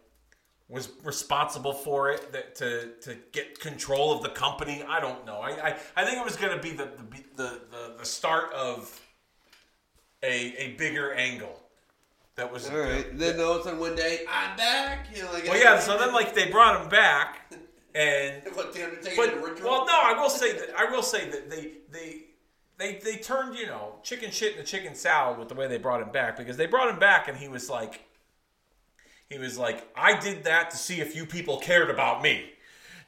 Speaker 1: was responsible for it that to to get control of the company. I don't know. I I, I think it was going to be the the, the the the start of a a bigger angle. That was
Speaker 2: All right. Then all of a sudden one day I'm back. You know, like
Speaker 1: well, yeah. So then, like, they brought him back, and *laughs*
Speaker 2: what the Undertaker
Speaker 1: but well, no, I will say that I will say that they they they they turned you know chicken shit into chicken salad with the way they brought him back because they brought him back and he was like he was like I did that to see if you people cared about me.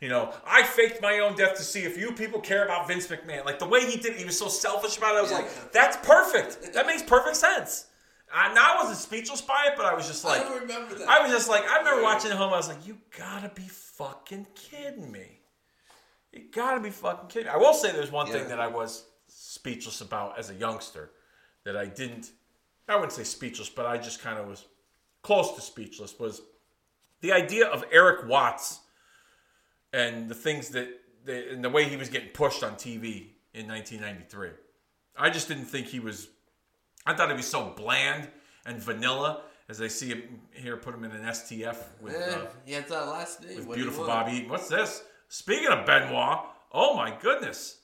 Speaker 1: You know, I faked my own death to see if you people care about Vince McMahon. Like the way he did it, he was so selfish about it. I was
Speaker 2: Yeah.
Speaker 1: like, that's perfect. That makes perfect sense. I, now I wasn't speechless by it, but I was just like,
Speaker 2: I remember that.
Speaker 1: I was just like, I remember watching it home. I was like, you gotta be fucking kidding me. You gotta be fucking kidding me. I will say there's one thing that I was speechless about as a youngster that I didn't, I wouldn't say speechless, but I just kind of was close to speechless was the idea of Eric Watts and the things that, the, and the way he was getting pushed on TV in 1993. I just didn't think he was I thought he'd be so bland and vanilla as I see him here. Put him in an STF with, uh,
Speaker 2: yeah, it's our last name.
Speaker 1: with
Speaker 2: What
Speaker 1: beautiful? Bobby What's this? Speaking of Benoit, oh my goodness,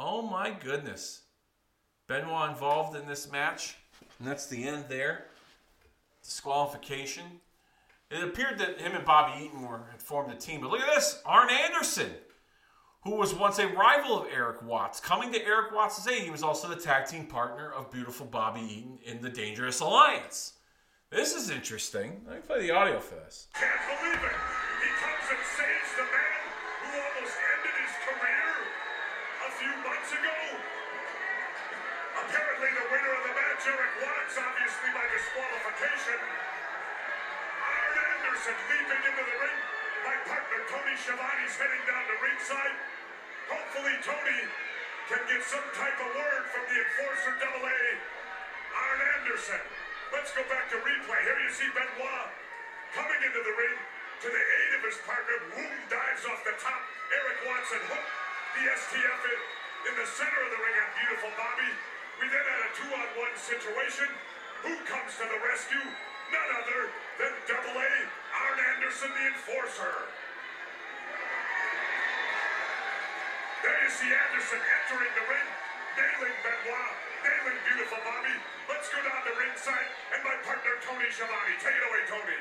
Speaker 1: oh my goodness, Benoit involved in this match, and that's the end there. Disqualification. It appeared that him and Bobby Eaton were had formed a team, but look at this: Arn Anderson who was once a rival of Eric Watts. Coming to Eric Watts' aid, he was also the tag team partner of beautiful Bobby Eaton in the Dangerous Alliance. This is interesting. Let me play the audio for this.
Speaker 4: Can't believe it. He comes and saves the man who almost months ago. Apparently, the winner of the match, Eric Watts, obviously by disqualification. Arn Anderson leaping into the ring. My partner, Tony Schiavone's heading down to ringside. Hopefully, Tony can get some type of word from the enforcer double A, Arn Anderson. Let's go back to replay. Here you see Benoit coming into the ring to the aid of his partner. Boom dives off the top. Eric Watson hook the STF in, in the center of the ring on beautiful Bobby. We then had a two-on-one situation. Who comes to the rescue? None other than Double A, Arn Anderson, the enforcer. There you see Anderson entering the ring, nailing Benoit, nailing beautiful Bobby. Let's go down to ringside and my partner Tony Schiavone. Take it away, Tony.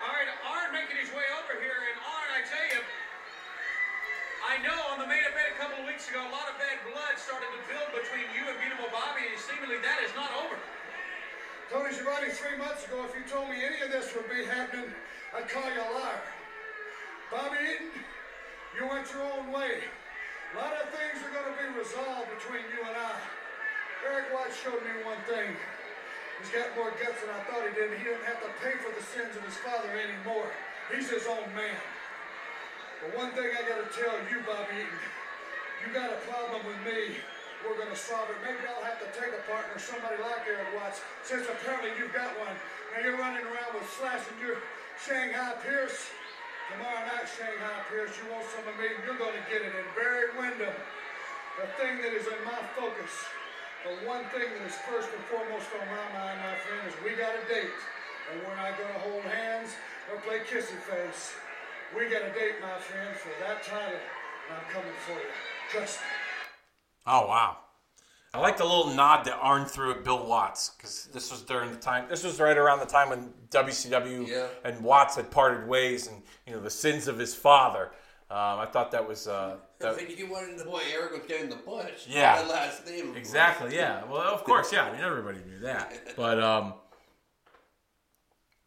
Speaker 3: All right, Arn making his way over here, and Arn, I tell you, I know on the main event a couple of weeks ago, a lot of bad blood started to build between you and Beautiful Bobby, and seemingly that is not over.
Speaker 8: Tony Schiavone, three months ago, if you told me any of this would be happening, I'd call you a liar. Bobby Eaton, you went your own way. A lot of things are going to be resolved between you and I. Eric White showed me one thing. He's got more guts than I thought he did. He doesn't have to pay for the sins of his father anymore. He's his own man. But one thing I got to tell you, Bobby Eaton, you got a problem with me. We're to solve it. Maybe I'll have to take a partner, somebody like Eric Watts, since apparently you've got one. Now you're running around with Slash and you're Shanghai Pierce. Tomorrow night, Shanghai Pierce, you want some of me, you're to get it in Barry Windham. The thing that is in my focus, the one thing that is first and foremost on my mind, my friend, is we got a date. And we're not to hold hands or play kissy face. We got a date, my friend, for that title. And I'm coming for you. Trust me.
Speaker 1: Oh wow. I like the little nod that Arn threw at Bill Watts because this was during the time. This was right around the time when WCW
Speaker 2: Yeah.
Speaker 1: and Watts had parted ways, and you know the sins of his father. Um, I thought that was uh, *laughs* that,
Speaker 2: Like, you wanted to know why Eric was getting the push.
Speaker 1: Yeah.
Speaker 2: That last name.
Speaker 1: exactly. Yeah. Well, of course. Yeah. I mean, everybody knew that. *laughs* But um,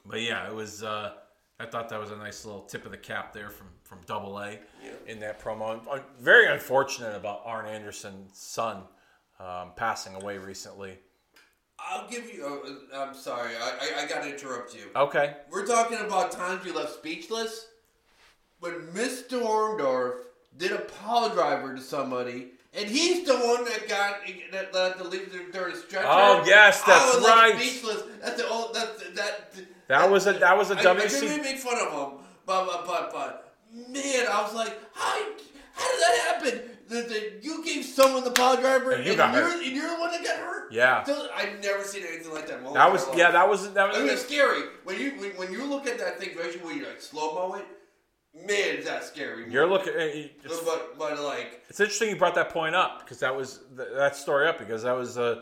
Speaker 1: but yeah, it was. Uh, I thought that was a nice little tip of the cap there from from Double A in that promo. Uh, Very unfortunate about Arn Anderson's son um, passing away recently.
Speaker 2: I'll give you. Uh, I'm sorry. I, I, I got to interrupt you.
Speaker 1: Okay.
Speaker 2: We're talking about times you left speechless. When Mr. Orndorff did a power driver to somebody, and he's the one that got that had to leave their, their stretcher.
Speaker 1: Oh, yes,
Speaker 2: I
Speaker 1: that's
Speaker 2: was left
Speaker 1: right.
Speaker 2: Speechless. That's the old. That's that.
Speaker 1: That was a that was a
Speaker 2: I, I didn't make fun of him, but but but but man, I was like, how how did that happen? That, that you gave someone the power driver,
Speaker 1: And
Speaker 2: and,
Speaker 1: you got
Speaker 2: you're, and you're the one that got hurt.
Speaker 1: Yeah.
Speaker 2: So, I've never seen anything like that.
Speaker 1: That was yeah. That was that
Speaker 2: I mean, it's
Speaker 1: was.
Speaker 2: scary when you when, when you look at that thing, especially when you like slow mo it. Man, is that scary?
Speaker 1: You're looking. It's,
Speaker 2: but but like
Speaker 1: it's interesting you brought that point up because that was th- that story up because that was uh,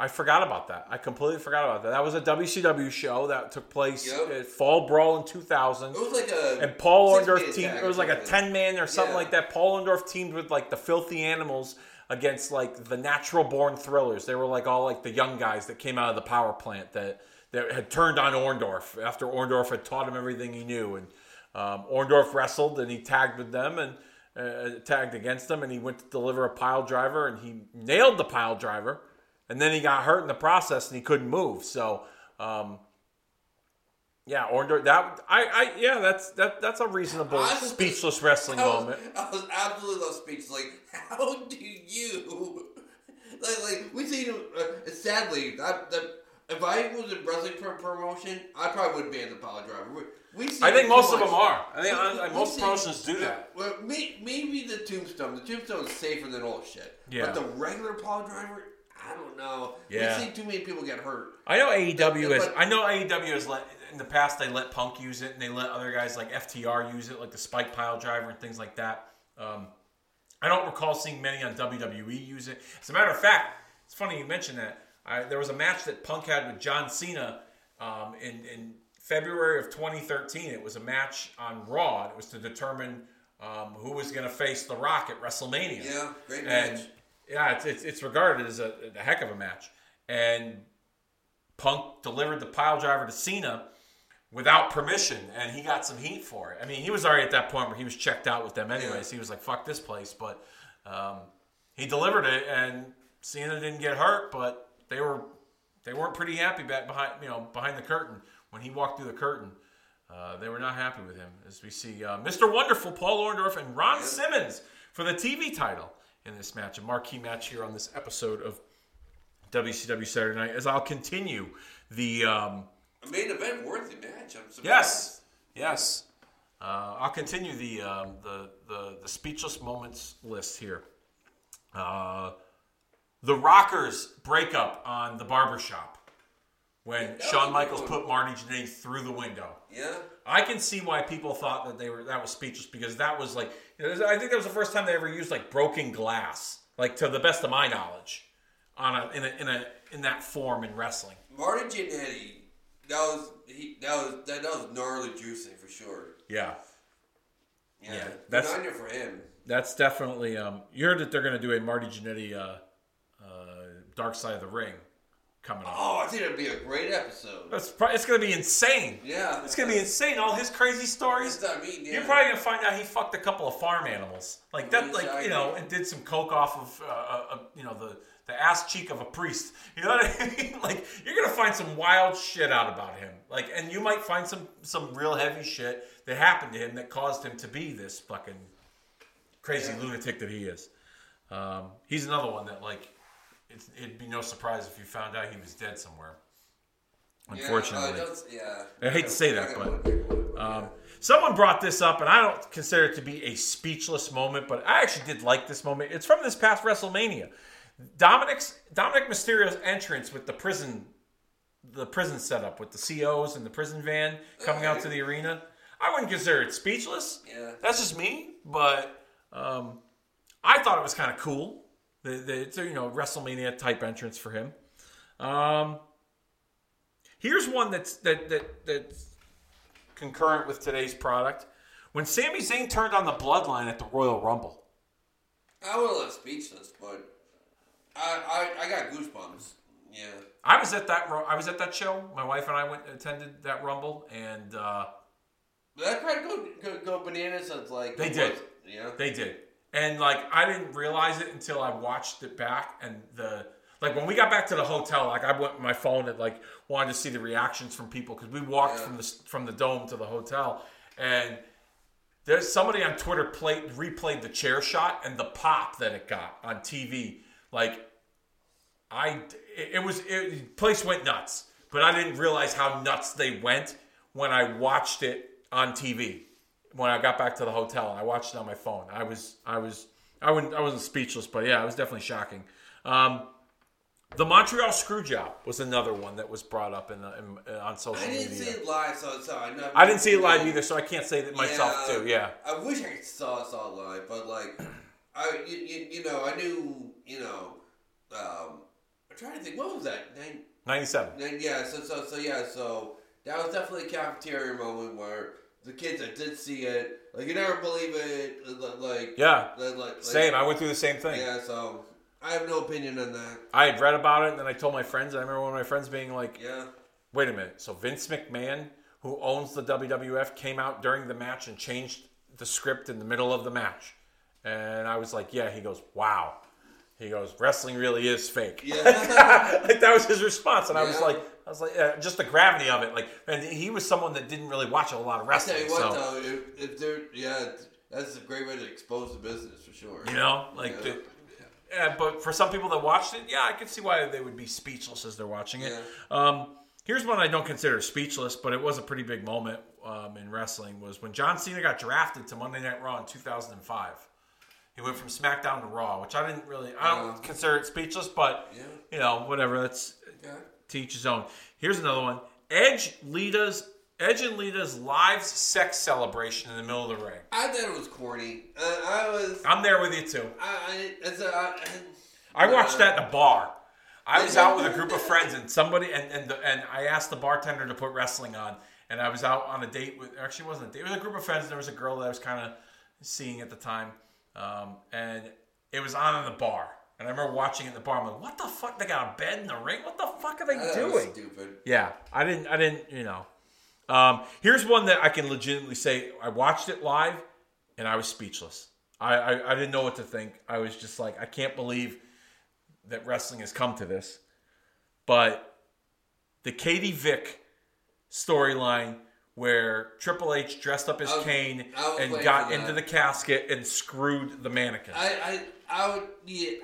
Speaker 1: I forgot about that. I completely forgot about that. That was a WCW show that took place
Speaker 2: Yep.
Speaker 1: at Fall Brawl in 2000.
Speaker 2: it was like a
Speaker 1: And Paul Orndorff
Speaker 2: tag
Speaker 1: It was like a ten man or something
Speaker 2: Yeah.
Speaker 1: like that. Paul Orndorff teamed with like the Filthy Animals against like the Natural Born Thrillers. They were like all like the young guys that came out of the power plant that that had turned on Orndorff after Orndorff had taught him everything he knew. And um, Orndorff wrestled and he tagged with them and uh, tagged against them and he went to deliver a pile driver and he nailed the pile driver. And then he got hurt in the process and he couldn't move. So. Um, yeah, Orndorff. That I, I, yeah, that's that. That's a reasonable
Speaker 2: was-
Speaker 1: speechless wrestling
Speaker 2: I was,
Speaker 1: moment.
Speaker 2: I was absolutely lost speechless. Like, *laughs* how do you? *laughs* Like, like we see. Uh, sadly, that, that if I was a wrestling pro- promotion, I probably wouldn't be in the power driver. We, we see
Speaker 1: I think most
Speaker 2: too
Speaker 1: of them are. I think
Speaker 2: We-
Speaker 1: I, I-
Speaker 2: we
Speaker 1: most
Speaker 2: see-
Speaker 1: promotions do that.
Speaker 2: Well, may, maybe the tombstone. The tombstone is safer than all shit.
Speaker 1: Yeah.
Speaker 2: But the regular power driver, I don't know.
Speaker 1: Yeah.
Speaker 2: We see too many people get hurt.
Speaker 1: I know AEW is. I know AEW has let in the past. They let Punk use it, and they let other guys like FTR use it, like the Spike Pile Driver and things like that. Um, I don't recall seeing many on WWE use it. As a matter of fact, it's funny you mentioned that. I, there was a match that Punk had with John Cena um, in, in February of 2013. It was a match on Raw. It was to determine um, who was going to face The Rock at WrestleMania.
Speaker 2: Yeah, great
Speaker 1: And
Speaker 2: match.
Speaker 1: Yeah, it's, it's, it's regarded as a, a heck of a match. And Punk delivered the pile driver to Cena without permission, and he got some heat for it. I mean, he was already at that point where he was checked out with them anyways. He was like, "Fuck this place," but um, he delivered it, and Cena didn't get hurt, but they were they weren't pretty happy back behind you know behind the curtain when he walked through the curtain. Uh, they were not happy with him, as we see uh, Mr. Wonderful Paul Orndorff and Ron Simmons for the TV title in this match, a marquee match here on this episode of WCW Saturday Night. As I'll continue the um,
Speaker 2: A main event worthy match. I'm surprised.
Speaker 1: yes, yes, uh, I'll continue the, um, the the the speechless moments list here. Uh, the Rockers breakup on the barbershop when
Speaker 2: was
Speaker 1: Shawn Michaels put Marty Jannetty through the window.
Speaker 2: Yeah.
Speaker 1: I can see why people thought that they were that was speechless because that was like I think that was the first time they ever used like broken glass, like to the best of my knowledge, on a in a in a in that form in wrestling.
Speaker 2: Marty Jannetty that was he, that was that, that was gnarly juicing for sure.
Speaker 1: Yeah.
Speaker 2: Yeah,
Speaker 1: Yeah, that's-
Speaker 2: you for him.
Speaker 1: That's definitely. Um, you heard that they're going to do a Marty Jannetty uh, uh, Dark Side of the Ring coming up.
Speaker 2: Oh, I think it'd be a great episode.
Speaker 1: That's pro- it's going to be insane.
Speaker 2: Yeah,
Speaker 1: It's going to be insane. All his crazy stories.
Speaker 2: I mean, yeah.
Speaker 1: You're probably going to find out he fucked a couple of farm animals, like that, like you know, and did some coke off of, uh, uh, uh, you know, the the ass cheek of a priest. You know what I *laughs* mean? Like you're going to find some wild shit out about him. Like, and you might find some some real heavy shit that happened to him that caused him to be this fucking crazy lunatic that he is. Um, he's another one that like it's, it'd be no surprise if you found out he was dead somewhere. Unfortunately,
Speaker 2: yeah, uh, yeah.
Speaker 1: I hate to say that, but- um, someone brought this up, and I don't consider it to be a speechless moment, but I actually did like this moment. It's from this past WrestleMania. Dominic's Dominic Mysterio's entrance with the prison, the prison setup with the COs and the prison van coming out to the arena. I wouldn't consider it speechless.
Speaker 2: Yeah.
Speaker 1: That's just me, but um, I thought it was kind of cool. The, the it's a, you know WrestleMania type entrance for him. Um, here's one that's that that that's concurrent with today's product. When Sami Zayn turned on the Bloodline at the Royal Rumble.
Speaker 2: I was have left speechless, but I, I I got goosebumps. Yeah.
Speaker 1: I was at that I was at that show. My wife and I went attended that Rumble, and uh,
Speaker 2: That crowd go, go go bananas. It's like
Speaker 1: They did.
Speaker 2: Yeah.
Speaker 1: They did. And like I didn't realize it until I watched it back and the like when we got back to the hotel, like I went with my phone and like wanted to see the reactions from people because we walked
Speaker 2: Yeah.
Speaker 1: from the from the dome to the hotel and there's somebody on Twitter played replayed the chair shot and the pop that it got on TV. Like I it, it was it place went nuts, but I didn't realize how nuts they went when I watched it on TV. When I got back to the hotel, I watched it on my phone. I was I was I wouldn't I wasn't speechless, but yeah, it was definitely shocking. Um, the Montreal Screwjob was another one that was brought up in, the, in on social media.
Speaker 2: I didn't
Speaker 1: media.
Speaker 2: see it live, so so I know.
Speaker 1: I didn't see it live either, so I can't say that myself
Speaker 2: Yeah.
Speaker 1: too. Yeah,
Speaker 2: I wish I saw saw it live, but like, I you, you, you know I knew you know. Um, I'm trying to think. What was that? Nine,
Speaker 1: ninety-seven.
Speaker 2: nine, yeah. So so so yeah. So that was definitely a cafeteria moment where the kids that did see it, like you never believe it, uh, like
Speaker 1: Yeah,
Speaker 2: like, like
Speaker 1: same. I went through the same thing.
Speaker 2: Yeah. So I have no opinion on that.
Speaker 1: I had read about it, and then I told my friends. I remember one of my friends being like,
Speaker 2: Yeah.
Speaker 1: "Wait a minute! So Vince McMahon, who owns the WWF, came out during the match and changed the script in the middle of the match?" And I was like, "Yeah." He goes, "Wow." He goes, "Wrestling really is fake."
Speaker 2: Yeah. *laughs*
Speaker 1: like that was his response, and I was like, "I was like, yeah, just the gravity of it." Like, and he was someone that didn't really watch a lot of
Speaker 2: Tell
Speaker 1: wrestling,
Speaker 2: you what
Speaker 1: so
Speaker 2: though, if, if they're yeah, that's a great way to expose the business for sure.
Speaker 1: you know, like.
Speaker 2: Yeah.
Speaker 1: The, yeah, but for some people that watched it, yeah, I could see why they would be speechless as they're watching it. Um, here's one I don't consider speechless, but it was a pretty big moment um, in wrestling. Was when John Cena got drafted to Monday Night Raw in 2005. He went from SmackDown to Raw, which I didn't really, I don't
Speaker 2: Uh,
Speaker 1: consider it speechless, but
Speaker 2: Yeah.
Speaker 1: you know, whatever. That's
Speaker 2: Yeah.
Speaker 1: To each his own. Here's another one: Edge Lita's Edge and Lita's live sex celebration in the middle of the ring.
Speaker 2: I thought it was corny. Uh, I was.
Speaker 1: I'm there with you too.
Speaker 2: I, I, as a, I,
Speaker 1: I watched that in a bar. I was out with a group of *laughs* friends and somebody and and, the, and I asked the bartender to put wrestling on and I was out on a date with actually it wasn't a date. It was a group of friends and there was a girl that I was kind of seeing at the time. Um, and it was on in the bar. And I remember watching it in the bar. I'm like, what the fuck? They got a bed in the ring? What the fuck are they
Speaker 2: was
Speaker 1: doing?
Speaker 2: stupid.
Speaker 1: Yeah, I didn't. I didn't. You know. Um, here's one that I can legitimately say I watched it live, and I was speechless. I, I I didn't know what to think. I was just like, I can't believe that wrestling has come to this. But the Katie Vick storyline where Triple H dressed up as
Speaker 2: was-
Speaker 1: Kane and got into the casket and screwed the mannequin.
Speaker 2: I, I, I would. Yeah.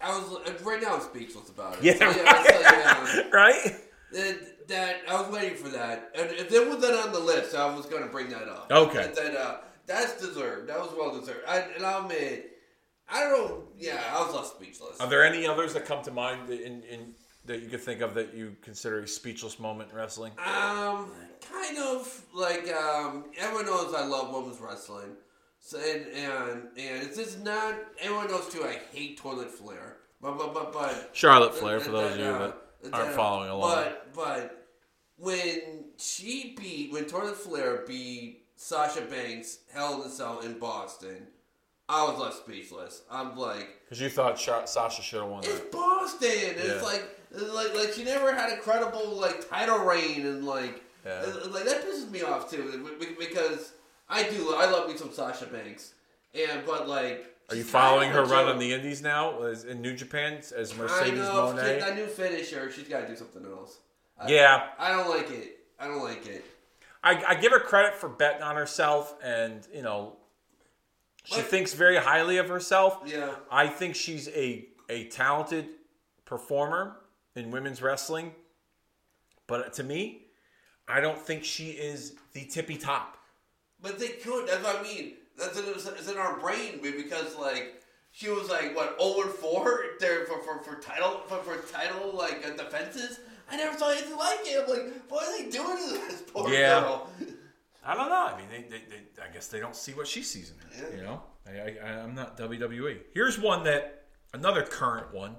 Speaker 2: I, was right now. I'm speechless about it.
Speaker 1: yeah,
Speaker 2: So,
Speaker 1: right.
Speaker 2: so, yeah, *laughs*
Speaker 1: right?
Speaker 2: that, that I was waiting for that, and if there was that on the list, I was going to bring that up.
Speaker 1: Okay.
Speaker 2: That, that, uh, that's deserved. That was well deserved. I, and I'll admit, I don't know. Yeah, I was left speechless.
Speaker 1: Are there any others that come to mind that in, in that you could think of that you consider a speechless moment in wrestling?
Speaker 2: Um, kind of like um, everyone knows I love women's wrestling, so and and and it's just not. Everyone knows too. I hate toilet flair, but but but but
Speaker 1: Charlotte Flair, for those of you that aren't following along.
Speaker 2: But but when she beat when toilet Flair beat Sasha Banks Hell in a Cell in Boston, I was left speechless. I'm like,
Speaker 1: Because you thought Sha- Sasha should have won
Speaker 2: it's
Speaker 1: that.
Speaker 2: Boston.
Speaker 1: Yeah.
Speaker 2: It's like like like she never had a credible like title reign and like
Speaker 1: Yeah.
Speaker 2: like that pisses me off too because I do I love me some Sasha Banks and but like
Speaker 1: Are you following her run on the Indies now as in New Japan as
Speaker 2: I
Speaker 1: Mercedes
Speaker 2: know
Speaker 1: Moné?
Speaker 2: that new finisher. She's got to do something else. I,
Speaker 1: Yeah.
Speaker 2: I don't like it. I don't like it.
Speaker 1: I, I give her credit for betting on herself, and you know, she
Speaker 2: Like-
Speaker 1: thinks very highly of herself.
Speaker 2: Yeah.
Speaker 1: I think she's a a talented performer in women's wrestling, but to me, I don't think she is the tippy top.
Speaker 2: But they could. That's what I mean. That's in, it's in our brain because like she was like what over four *laughs* there for, for, for title for, for title like uh, defenses. I never saw anything like it. I'm like, what are they doing to this *laughs* poor
Speaker 1: Yeah.
Speaker 2: girl?
Speaker 1: I don't know. I mean, they, they, they, I guess they don't see what she sees in her.
Speaker 2: Yeah.
Speaker 1: You know, I, I, I'm not WWE. Here's one that another current one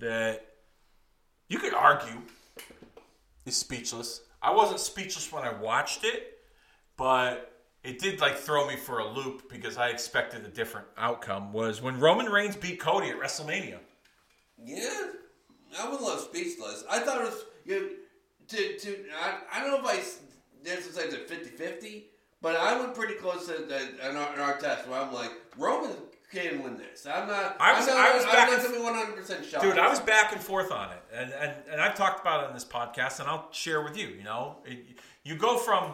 Speaker 1: that you could argue is speechless. I wasn't speechless when I watched it, but it did like throw me for a loop because I expected a different outcome. Was when Roman Reigns beat Cody at WrestleMania.
Speaker 2: Yeah, I would love speechless. I thought it was you know, to to I, I don't know if I say it's 50-50, but I went pretty close to the, in, our, in our test where I'm like Roman can win this. I'm not.
Speaker 1: I was-
Speaker 2: I'm not,
Speaker 1: I was
Speaker 2: I'm
Speaker 1: back
Speaker 2: not
Speaker 1: and-
Speaker 2: gonna be one hundred percent shocked.
Speaker 1: Dude, I was back and forth on it, and and, and I've talked about it in this podcast, and I'll share with you. You know, it, you go from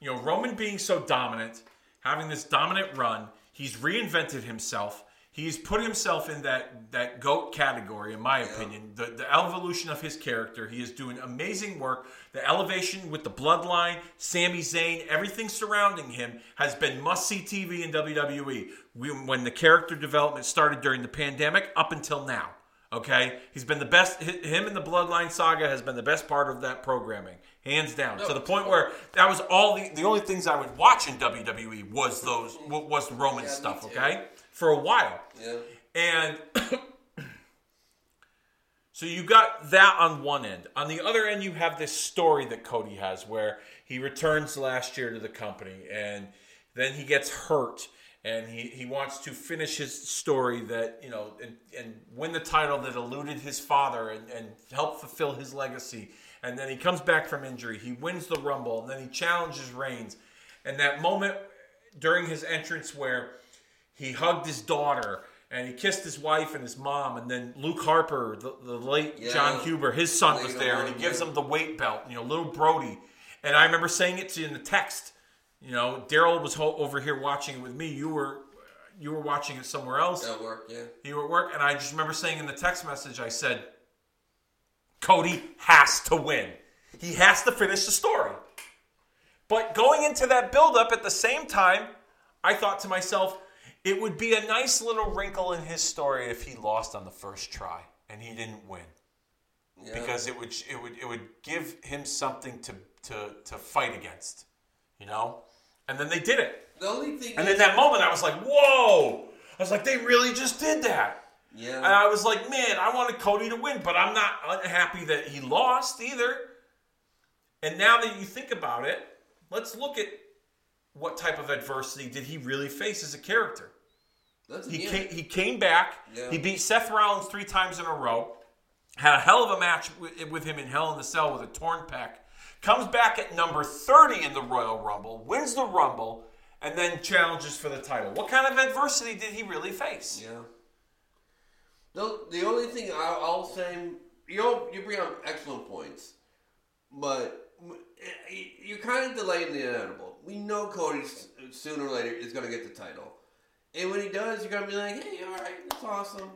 Speaker 1: you know Roman being so dominant, having this dominant run. He's reinvented himself. He's put himself in that that goat category, in my opinion. The the evolution of his character. He is doing amazing work. The elevation with the bloodline, Sami Zayn, everything surrounding him has been must see TV in WWE. We, when the character development started during the pandemic up until now. Okay, he's been the best. Him and the Bloodline saga has been the best part of that programming, hands down. to the point where that was all the the only things I would watch in WWE was those was the Roman
Speaker 2: Yeah,
Speaker 1: stuff. Okay, for a while.
Speaker 2: Yeah.
Speaker 1: And *coughs* so you got that on one end. On the other end, you have this story that Cody has where he returns last year to the company and then he gets hurt and he, he wants to finish his story that, you know, and, and win the title that eluded his father and, and help fulfill his legacy. And then he comes back from injury. He wins the Rumble and then he challenges Reigns. And that moment during his entrance where he hugged his daughter and he kissed his wife and his mom and then luke harper the, the late
Speaker 2: Yeah.
Speaker 1: Jon Huber his son was there and he gives him the weight belt you know little Brodie and i remember saying it to you in the text you know daryl was ho- over here watching it with me you were you were watching it somewhere else
Speaker 2: At work, yeah.
Speaker 1: you were at work and i just remember saying in the text message i said cody has to win he has to finish the story but going into that buildup at the same time, I thought to myself, it would be a nice little wrinkle in his story if he lost on the first try and he didn't win.
Speaker 2: yeah.
Speaker 1: Because it would it would it would give him something to to to fight against. You know? And then they did it.
Speaker 2: the only thing
Speaker 1: And
Speaker 2: is,
Speaker 1: in that moment I was like, whoa! I was like, they really just did that.
Speaker 2: yeah.
Speaker 1: And I was like, man, I wanted Cody to win, but I'm not unhappy that he lost either. And now that you think about it, let's look at what type of adversity did he really face as a character.
Speaker 2: That's,
Speaker 1: He came, he came back.
Speaker 2: Yeah.
Speaker 1: He beat Seth Rollins three times in a row. Had a hell of a match with, with him in Hell in the Cell with a torn pec. Comes back at number 30 in the Royal Rumble, wins the Rumble, and then challenges for the title. What kind of adversity did he really face?
Speaker 2: Yeah. The, the only thing I'll say, you know, you bring up excellent points, but eh, you're kind of delaying the inevitable. We know Cody sooner or later is going to get the title, and when he does, you're going to be like, "Hey, all right, that's awesome."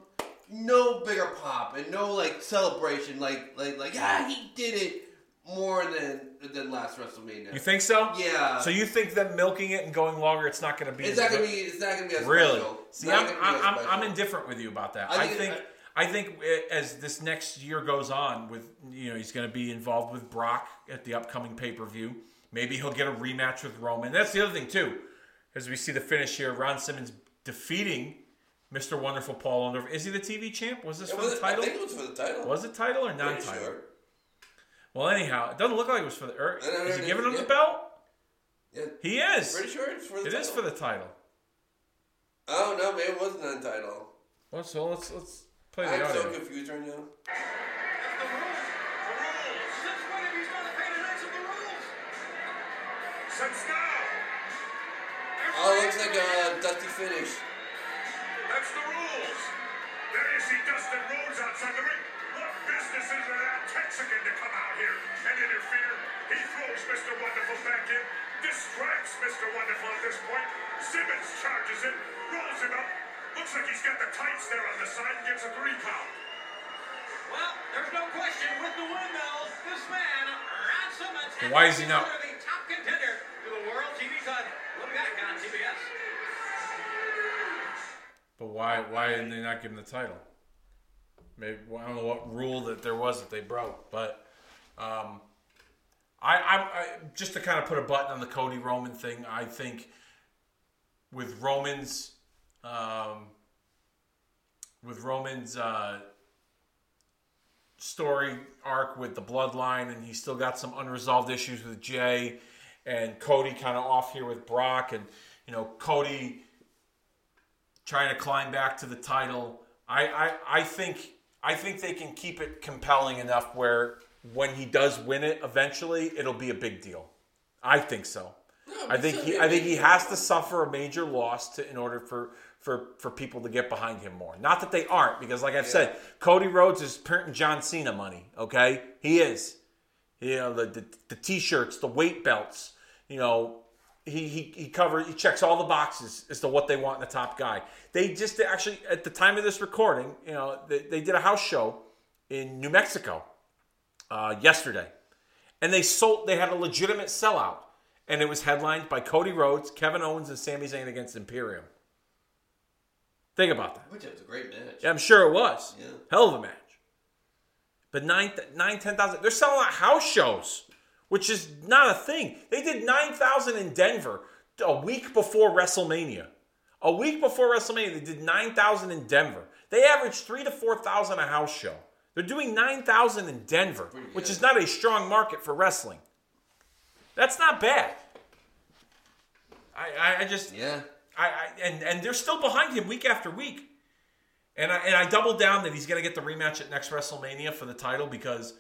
Speaker 2: No bigger pop and no like celebration, like like like ah, he did it more than than last WrestleMania.
Speaker 1: You think so?
Speaker 2: Yeah.
Speaker 1: So you think them milking it and going longer, it's not going to be
Speaker 2: It's not gonna be. It's not gonna be as
Speaker 1: really.
Speaker 2: special.
Speaker 1: See, I'm,
Speaker 2: be
Speaker 1: I'm, I'm, indifferent with you about that.
Speaker 2: I
Speaker 1: I
Speaker 2: think-
Speaker 1: think I think as this next year goes on, with you know, he's going to be involved with Brock at the upcoming pay per view. Maybe he'll get a rematch with Roman. That's the other thing too, as we see the finish here. Ron Simmons defeating Mr. Wonderful Paul Orndorff. Is he the TV champ? Was this
Speaker 2: It
Speaker 1: for
Speaker 2: was-
Speaker 1: the title?
Speaker 2: I think it was for the title.
Speaker 1: Was it title or non-title?
Speaker 2: sure.
Speaker 1: Well, anyhow, it doesn't look like it was for the. Er,
Speaker 2: No, no,
Speaker 1: is
Speaker 2: no,
Speaker 1: he giving him
Speaker 2: yeah.
Speaker 1: the belt?
Speaker 2: Yeah,
Speaker 1: He is.
Speaker 2: pretty sure it's for the
Speaker 1: It is
Speaker 2: title.
Speaker 1: for the title.
Speaker 2: Oh no, maybe it wasn't on title.
Speaker 1: Well, so let's let's play the
Speaker 2: I'm so
Speaker 1: audio.
Speaker 2: confused right now.
Speaker 3: That's the rules. The rules. Since when have you started paying attention to the rules?
Speaker 4: Since now,
Speaker 2: Oh, it looks like a dusty finish.
Speaker 4: that's the rules. There you see Dustin Rhodes outside the ring. What business is it that Texican to come out here and interfere? He throws Mr. Wonderful back in, distracts Mr. Wonderful at this point. Simmons charges in, rolls him up. Looks like he's got the tights there on the side and gets a three count.
Speaker 3: Well, there's no question with the win, though. This man, Ron Simmons, has
Speaker 1: Why is he not-
Speaker 3: the top contender to the World TV title. Look back on TBS.
Speaker 1: But why why didn't they not give him the title? Maybe I don't know what rule that there was that they broke, but um, I, I, I just to kind of put a button on the Cody Roman thing. I think with Roman's um, with Roman's uh, story arc with the bloodline, and he's still got some unresolved issues with Jey, and Cody kind of off here with Brock, and you know Cody trying to climb back to the title. I, I, I think I think they can keep it compelling enough where when he does win it eventually, it'll be a big deal. I think so. I think he I think he has to suffer a major loss to in order for for for people to get behind him more. Not that they aren't, because like I've said, Cody Rhodes is printing John Cena money. Okay, he is. You know the the, the t-shirts, the weight belts. You know he he he covers he checks all the boxes as to what they want in the top guy. They just actually at the time of this recording, you know, they, they did a house show in New Mexico uh, yesterday, and they sold. They had a legitimate sellout, and it was headlined by Cody Rhodes, Kevin Owens, and Sami Zayn against Imperium. Think about that.
Speaker 2: Which is a great match.
Speaker 1: Yeah, I'm sure it was.
Speaker 2: Yeah.
Speaker 1: Hell of a match. But nine, nine, ten thousand. They're selling out house shows, which is not a thing. They did nine thousand in Denver a week before WrestleMania. A week before WrestleMania, they did nine thousand in Denver. They average three to four thousand a house show. They're doing nine thousand in Denver, which is not a strong market for wrestling. That's not bad. I, I, just
Speaker 2: Yeah.
Speaker 1: I, I and and they're still behind him week after week. And I and I doubled down that he's going to get the rematch at next WrestleMania for the title because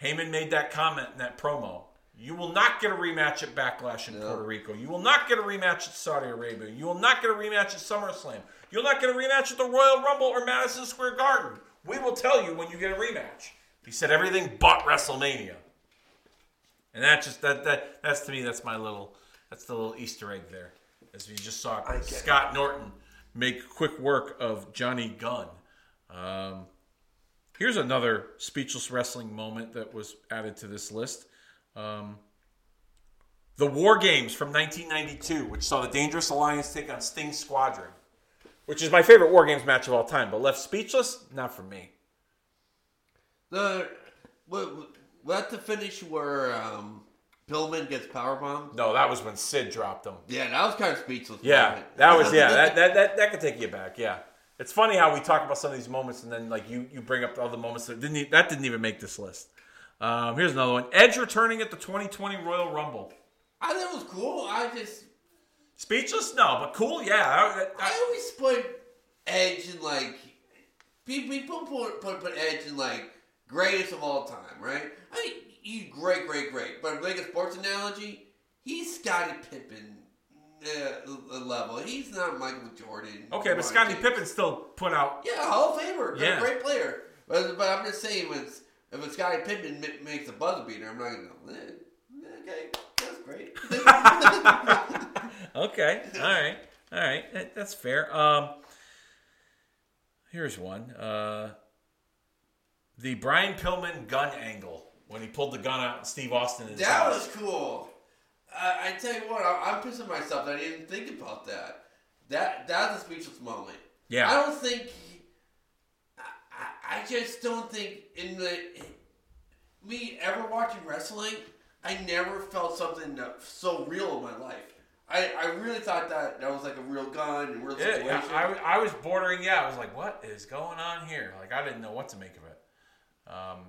Speaker 1: Heyman made that comment in that promo. You will not get a rematch at Backlash in Puerto Rico. You will not get a rematch at Saudi Arabia. You will not get a rematch at SummerSlam. You'll not get a rematch at the Royal Rumble or Madison Square Garden. We will tell you when you get a rematch. He said everything but WrestleMania. And that just that that that's to me that's my little that's the little Easter egg there. As we just saw Scott Norton make quick work of Johnny Gunn. Um, here's another speechless wrestling moment that was added to this list. Um, the War Games from 1992, which saw the Dangerous Alliance take on Sting Squadron, which is my favorite War Games match of all time, but left speechless, not for me.
Speaker 2: The what what the finish where um, Pillman gets powerbombed?
Speaker 1: No, that was when Sid dropped him.
Speaker 2: Yeah, that was kind of speechless.
Speaker 1: Yeah, that was yeah. That, that that that could take you back. Yeah, it's funny how we talk about some of these moments and then like you you bring up all the moments that didn't that didn't even make this list. Um, here's another one: Edge returning at the 2020 Royal Rumble.
Speaker 2: I thought it was cool. I just
Speaker 1: Speechless? No, but cool. Yeah. I- I-
Speaker 2: I always put Edge in like people put put, put Edge in like greatest of all time, right? I mean, he's great, great, great. But make a sports analogy, he's Scottie Pippen uh, level. He's not Michael Jordan.
Speaker 1: okay, but Scottie Pippen still put out.
Speaker 2: Yeah, Hall of Famer.
Speaker 1: Yeah.
Speaker 2: great player. But, but I'm just saying, when if a Scottie Pippen ma- makes a buzzer beater, I'm not going to go, eh, okay, that's great. *laughs*
Speaker 1: Okay. All right. All right. That- That's fair. Um, here's one. Uh, the Brian Pillman gun angle when he pulled the gun out and Steve Austin
Speaker 2: that
Speaker 1: house.
Speaker 2: was cool. I, I tell you what, I, I'm pissing myself that I didn't think about that. That that's a speechless moment.
Speaker 1: Yeah.
Speaker 2: I don't think. I, just don't think in the me ever watching wrestling, I never felt something so real in my life. I, I really thought that that was like a real gun and real situation.
Speaker 1: yeah, I, I was bordering. Yeah, I was like, "What is going on here?" Like, I didn't know what to make of it. Um,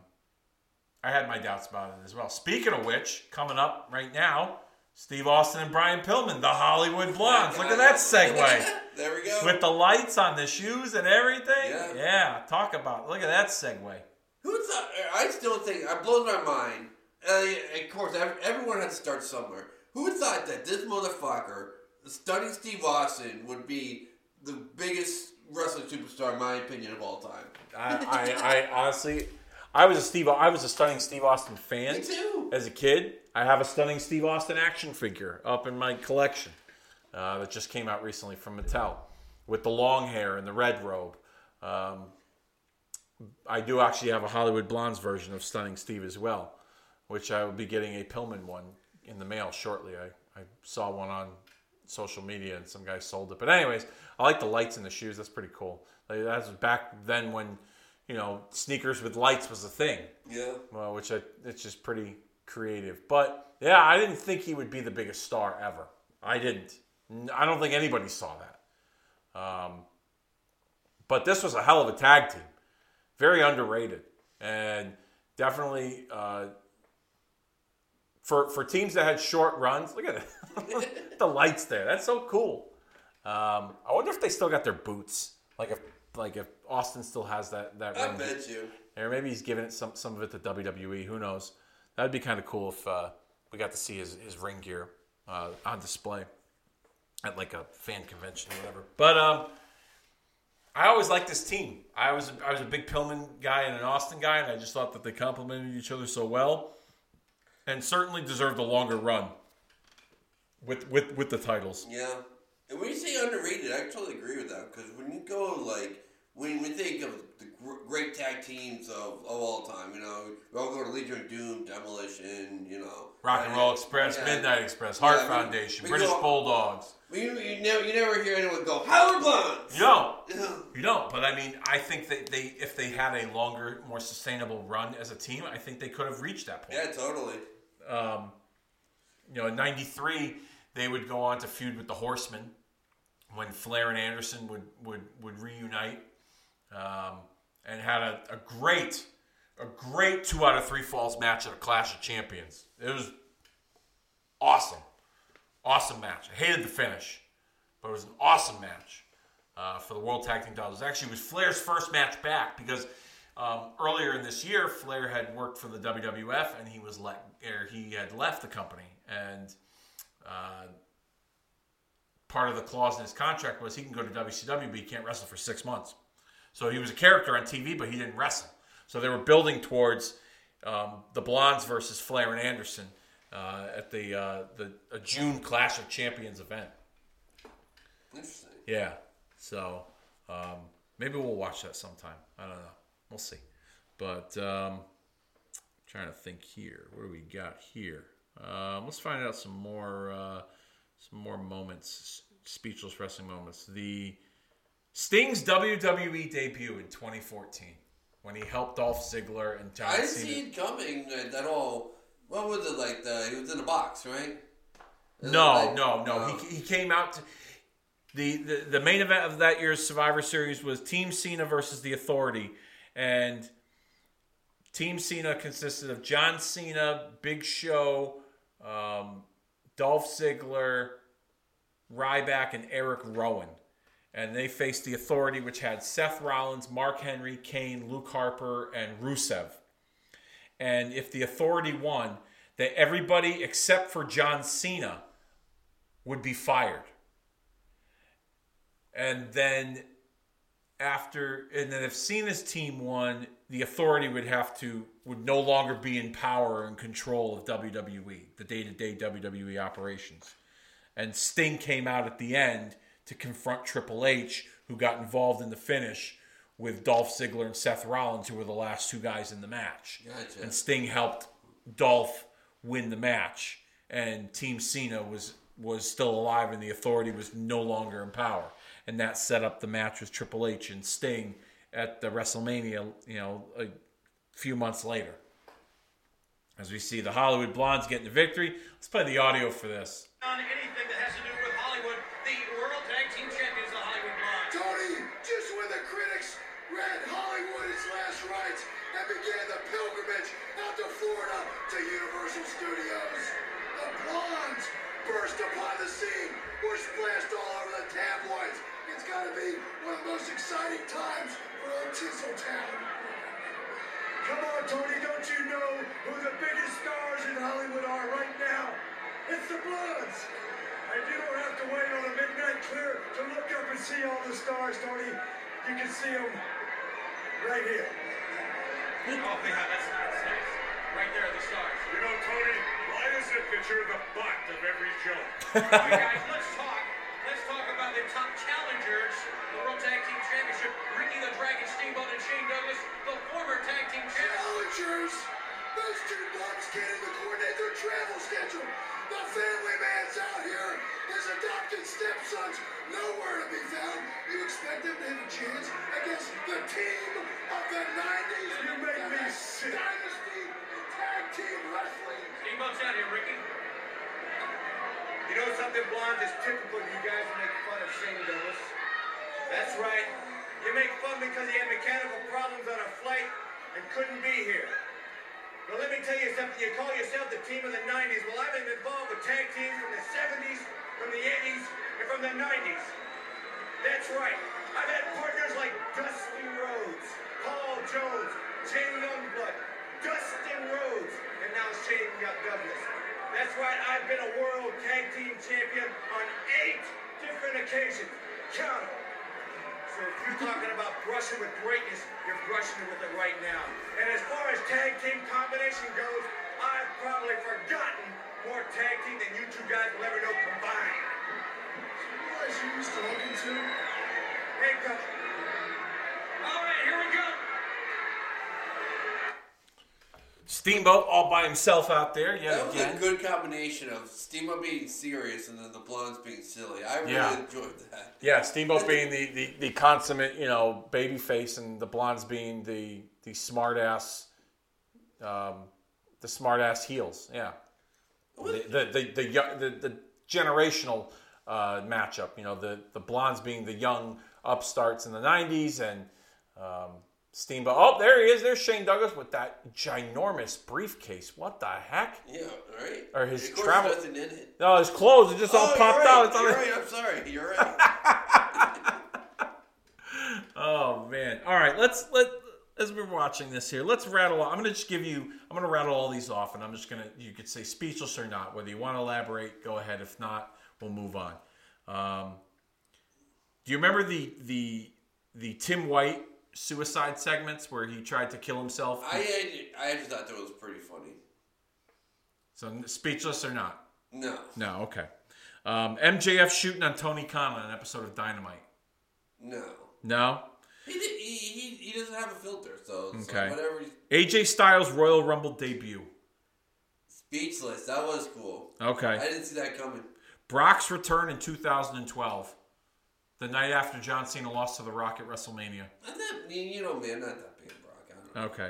Speaker 1: I had my doubts about it as well. Speaking of which, coming up right now, Steve Austin and Brian Pillman, the Hollywood Blondes. Look at that segue. *laughs*
Speaker 2: there we go.
Speaker 1: With the lights on the shoes and everything.
Speaker 2: Yeah.
Speaker 1: talk about Look at that segue.
Speaker 2: Who thought? I still think it blows my mind. Uh, of course, everyone had to start somewhere. Who thought that this motherfucker, stunning Steve Austin, would be the biggest wrestling superstar, in my opinion, of all time?
Speaker 1: I, I, I honestly, I was a Steve. I was a stunning Steve Austin fan.
Speaker 2: Me too.
Speaker 1: As a kid, I have a stunning Steve Austin action figure up in my collection uh, that just came out recently from Mattel with the long hair and the red robe. Um, I do actually have a Hollywood Blondes version of Stunning Steve as well, which I will be getting a Pillman one in the mail shortly. I, I saw one on social media and some guy sold it. But anyways, I like the lights in the shoes. That's pretty cool. Like, that was back then when you know sneakers with lights was a thing.
Speaker 2: Yeah.
Speaker 1: Well, which I, it's just pretty creative. But yeah, I didn't think he would be the biggest star ever. I didn't. I don't think anybody saw that. Um, but this was a hell of a tag team. Very underrated. And definitely uh, for, for teams that had short runs, look at it. *laughs* the lights there. That's so cool. Um, I wonder if they still got their boots. Like if like if Austin still has that that
Speaker 2: I
Speaker 1: ring.
Speaker 2: bet you.
Speaker 1: Or maybe he's giving it some some of it to WWE. Who knows? That'd be kind of cool if uh, we got to see his, his ring gear uh, on display at like a fan convention or whatever. But um, I always liked this team. I was I was a big Pillman guy and an Austin guy, and I just thought that they complemented each other so well, and certainly deserved a longer run with with with the titles.
Speaker 2: Yeah. And when you say underrated, I totally agree with that. Because when you go, like, when we think of great tag teams of, of all time, you know, we all go to Legion of Doom, Demolition, you know.
Speaker 1: Rock and Roll Express,
Speaker 2: Yeah.
Speaker 1: Midnight Express, Heart
Speaker 2: Yeah,
Speaker 1: Foundation,
Speaker 2: we
Speaker 1: British
Speaker 2: go-
Speaker 1: Bulldogs.
Speaker 2: You, you, never, you never hear anyone go, Howard Blondes!
Speaker 1: You don't. *laughs* You don't. But I mean, I think that they, if they had a longer, more sustainable run as a team, I think they could have reached that point.
Speaker 2: Yeah, totally.
Speaker 1: You know, in '93, they would go on to feud with the Horsemen when Flair and Anderson would would would reunite, um, and had a, a great, a great two out of three falls match at a Clash of Champions. It was awesome, awesome match. I hated the finish, but it was an awesome match uh, for the World Tag Team titles. Actually, it was Flair's first match back because um, earlier in this year, Flair had worked for the WWF and he was let, or he had left the company, and uh, part of the clause in his contract was he can go to WCW, but he can't wrestle for six months. So he was a character on TV, but he didn't wrestle. So they were building towards um, the Blondes versus Flair and Anderson uh, at the uh, the a June Clash of Champions event.
Speaker 2: Interesting.
Speaker 1: Yeah. So um, maybe we'll watch that sometime. I don't know. We'll see. But um, trying to think here. What do we got here? Um, let's find out some more uh, some more moments, speechless wrestling moments. The Sting's WWE debut in 2014 when he helped Dolph Ziggler and John
Speaker 2: I didn't
Speaker 1: Cena.
Speaker 2: see it coming at all. What was it like? The, he was in a box, right?
Speaker 1: No,
Speaker 2: Like-
Speaker 1: no, no.
Speaker 2: Oh.
Speaker 1: He, he came out to the, the the main event of that year's Survivor Series was Team Cena versus the Authority, and Team Cena consisted of John Cena, Big Show, um, Dolph Ziggler, Ryback, and Eric Rowan. And they faced the Authority, which had Seth Rollins, Mark Henry, Kane, Luke Harper, and Rusev. And if the Authority won, that everybody except for John Cena would be fired. And then after and then if Cena's team won, the authority would have to would no longer be in power and control of WWE, the day-to-day WWE operations. And Sting came out at the end to confront Triple H, who got involved in the finish with Dolph Ziggler and Seth Rollins, who were the last two guys in the match.
Speaker 2: Gotcha.
Speaker 1: And Sting helped Dolph win the match, and Team Cena was was still alive, and the Authority was no longer in power, and that set up the match with Triple H and Sting at the WrestleMania, you know, a few months later. As we see the Hollywood Blondes getting the victory, let's play the audio for this.
Speaker 3: On anything that has to do the
Speaker 5: scene. We're splashed all over the tabloids. It's got to be one of the most exciting times for old Tinseltown. Come on, Tony, don't you know who the biggest stars in Hollywood are right now? It's the Blondes. And you don't have to wait on a midnight clear to look up and see all the stars, Tony. You can see them right here.
Speaker 3: Oh, yeah, that's, that's nice. Right there are the stars.
Speaker 4: You know, Tony, why is it that you're the butt of every joke? *laughs*
Speaker 3: All right, guys, let's talk. Let's talk about the top challengers, the World Tag Team Championship. Ricky the Dragon Steamboat and Shane Douglas, the former tag team champions.
Speaker 5: Challengers! Those two bums can't even coordinate their travel schedule. The family man's out here. His adopted stepson's nowhere to be found. You expect them to have a chance against the team of the 90s?
Speaker 4: You make
Speaker 5: the
Speaker 4: me sick.
Speaker 5: Dynasty in tag team wrestling.
Speaker 3: Steamboat's out here, Ricky.
Speaker 9: You know something, Blonde? It's typical you guys make fun of Shane Douglas. That's right. You make fun because he had mechanical problems on a flight and couldn't be here. But let me tell you something. You call yourself the team of the 90s. Well, I've been involved with tag teams from the 70s, from the 80s, and from the 90s. That's right. I've had partners like Dusty Rhodes, Paul Jones, Jay Youngblood, Dustin Rhodes, and now Shane Douglas. That's right. I've been a world tag team champion on eight different occasions. Count Count 'em. So if you're talking about brushing with greatness, you're brushing with it right now. And as far as tag team combination goes, I've probably forgotten more tag team than you two guys will ever know combined.
Speaker 5: You who he's talking to?
Speaker 9: Hey, come.
Speaker 1: Steamboat all by himself out there Yeah,
Speaker 2: That was
Speaker 1: again.
Speaker 2: a good combination of Steamboat being serious and then the blondes being silly. I really
Speaker 1: Yeah.
Speaker 2: enjoyed that.
Speaker 1: Yeah, Steamboat *laughs* being the, the, the consummate, you know, baby face, and the blondes being the the smart ass, um, the smart ass heels. Yeah, the the the the, the, the generational uh, matchup. You know, the the blondes being the young upstarts in the '90s, and um, Steamboat. Oh, there he is. There's Shane Douglas with that ginormous briefcase. What the heck?
Speaker 2: Yeah, right?
Speaker 1: Or his travel-
Speaker 2: nothing in it.
Speaker 1: No, his clothes are just all
Speaker 2: Oh,
Speaker 1: popped
Speaker 2: you're
Speaker 1: out.
Speaker 2: right.
Speaker 1: It's
Speaker 2: You're
Speaker 1: the-
Speaker 2: right. I'm sorry. You're right. *laughs*
Speaker 1: Oh man! All right, let's let as we're watching this here, let's rattle. I'm gonna just give you. I'm gonna rattle all these off, and I'm just gonna. You could say speechless or not. Whether you want to elaborate, go ahead. If not, we'll move on. Um, do you remember the the the Tim White suicide segments where he tried to kill himself?
Speaker 2: I I just thought that was pretty funny.
Speaker 1: so speechless or not?
Speaker 2: No.
Speaker 1: No. Okay. Um, MJF shooting on Tony Khan on an episode of Dynamite.
Speaker 2: No.
Speaker 1: No.
Speaker 2: He, did, he, he, he doesn't have a filter, so, so
Speaker 1: Okay.
Speaker 2: whatever.
Speaker 1: AJ Styles Royal Rumble debut.
Speaker 2: Speechless. That was cool.
Speaker 1: Okay.
Speaker 2: I didn't see that coming.
Speaker 1: Brock's return in 2012, the night after John Cena lost to The Rock at WrestleMania.
Speaker 2: I'm not, you know I'm not that big of Brock. I don't know.
Speaker 1: Okay.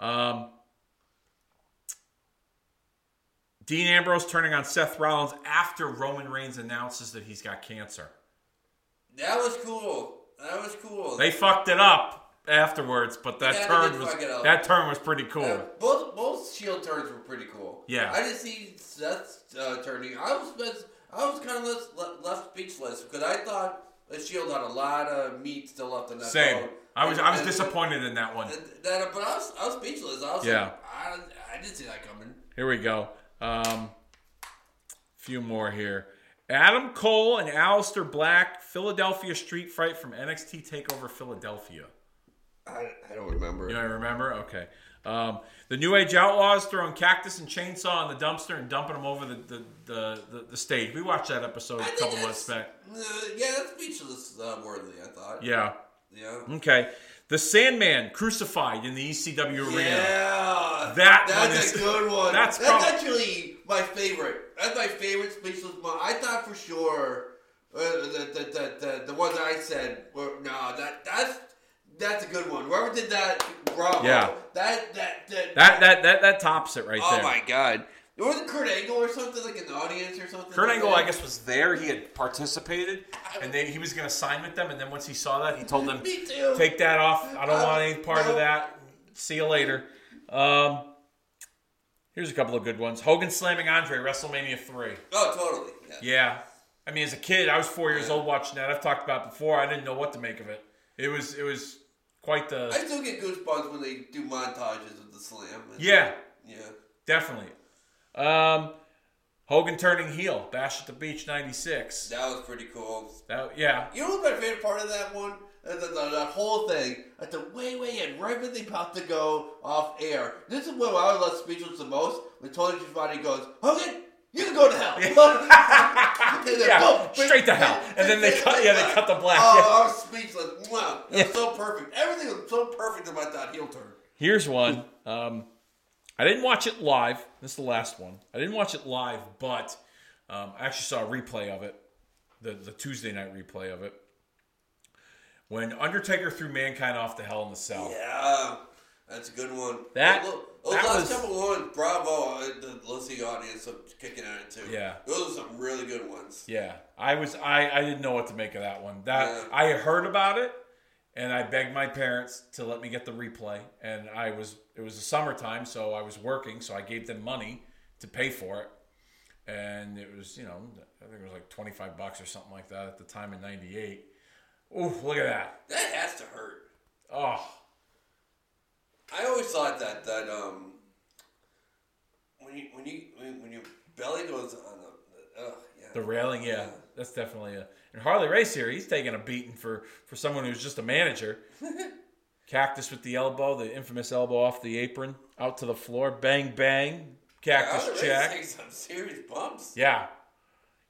Speaker 1: Um, Dean Ambrose turning on Seth Rollins after Roman Reigns announces that he's got cancer.
Speaker 2: That was cool. That was cool.
Speaker 1: They fucked it up afterwards, but that
Speaker 2: Yeah,
Speaker 1: turn was
Speaker 2: fuck it up.
Speaker 1: that turn was pretty cool.
Speaker 2: Yeah, both both Shield turns were pretty cool.
Speaker 1: Yeah.
Speaker 2: I didn't see Seth uh, turning. I was I was kind of left, left speechless because I thought the Shield had a lot of meat still left in that.
Speaker 1: Same.
Speaker 2: bone.
Speaker 1: I was
Speaker 2: And-
Speaker 1: I was
Speaker 2: and-
Speaker 1: disappointed in that one.
Speaker 2: and That, but I was I was speechless. I was
Speaker 1: Yeah.
Speaker 2: like, I, I didn't see that coming.
Speaker 1: Here we go. Um, few more here. Adam Cole and Aleister Black, Philadelphia street fight from NXT Takeover Philadelphia.
Speaker 2: I, I don't remember.
Speaker 1: You don't remember? Okay. Um, the New Age Outlaws throwing cactus and chainsaw in the dumpster and dumping them over the the, the, the, the stage. We watched that episode
Speaker 2: I
Speaker 1: a couple months back.
Speaker 2: Uh, yeah, that's speechless uh, worthy. I thought.
Speaker 1: Yeah.
Speaker 2: Yeah.
Speaker 1: Okay. The Sandman crucified in the ECW arena.
Speaker 2: Yeah,
Speaker 1: That
Speaker 2: that's
Speaker 1: is-
Speaker 2: a good one.
Speaker 1: that's
Speaker 2: That's, actually my favorite. That's my favorite speechless moment. I thought for sure uh, the, the, the, the, the ones I said were no. That that's that's a good one. Whoever did that, bravo.
Speaker 1: Yeah.
Speaker 2: That that that.
Speaker 1: That that that that tops it right
Speaker 2: oh
Speaker 1: there.
Speaker 2: Oh my god. There wasn't Kurt Angle or something like in the audience or something.
Speaker 1: Kurt
Speaker 2: like
Speaker 1: Angle,
Speaker 2: that?
Speaker 1: I guess, was there. He had participated, and they, he was going to sign with them. And then once he saw that, he told them,
Speaker 2: Me too.
Speaker 1: "Take that off. I don't
Speaker 2: Uh,
Speaker 1: want any part
Speaker 2: no.
Speaker 1: of that. See you later." Um, Here's a couple of good ones. Hogan slamming Andre WrestleMania three.
Speaker 2: Oh, totally. Yeah.
Speaker 1: Yeah. I mean, as a kid, I was four years
Speaker 2: Yeah.
Speaker 1: old watching that. I've talked about it before. I didn't know what to make of it. It was it was quite the
Speaker 2: I still get goosebumps when they do montages of the slam.
Speaker 1: yeah,
Speaker 2: Yeah.
Speaker 1: definitely. Um, Hogan turning heel, Bash at the Beach '96.
Speaker 2: That was pretty cool.
Speaker 1: That yeah,
Speaker 2: You know what my favorite part of that one? Uh, the- the- That whole thing, at the way, way end, right when they about to go off air. This is when I was left speechless the most. When Tony Schiavone goes, Hogan, you can go to hell. *laughs*
Speaker 1: Yeah,
Speaker 2: boom,
Speaker 1: straight to hell. And then they *laughs* cut- yeah, they cut the black,
Speaker 2: Oh,
Speaker 1: yeah.
Speaker 2: I was speechless. Wow, it was so perfect. Everything was so perfect about that heel turn.
Speaker 1: Here's one. Um, I didn't watch it live. This is the last one. I didn't watch it live, but um, I actually saw a replay of it, the the Tuesday night replay of it, when Undertaker threw Mankind off the Hell in the Cell.
Speaker 2: Yeah, that's a good one.
Speaker 1: That-
Speaker 2: those, those
Speaker 1: that
Speaker 2: last
Speaker 1: was-
Speaker 2: couple ones, bravo, uh, the listening audience of Kicking Out at 2.
Speaker 1: Yeah.
Speaker 2: those are some really good ones.
Speaker 1: Yeah, I was I, I didn't know what to make of that one. That
Speaker 2: Yeah.
Speaker 1: I heard about it, and I begged my parents to let me get the replay. And I was it was the summertime, so I was working, so I gave them money to pay for it. And it was you know I think it was like twenty five bucks or something like that at the time in '98. Ooh, look at that!
Speaker 2: That has to hurt.
Speaker 1: Oh,
Speaker 2: I always thought that that um when you when you when, your belly goes on the uh, yeah
Speaker 1: the railing, yeah, that's definitely a. And Harley Race here, he's taking a beating for for someone who's just a manager. *laughs* Cactus with the elbow, the infamous elbow off the apron, out to the floor, bang bang, cactus
Speaker 2: Harley Race
Speaker 1: check.
Speaker 2: takes some serious bumps.
Speaker 1: Yeah,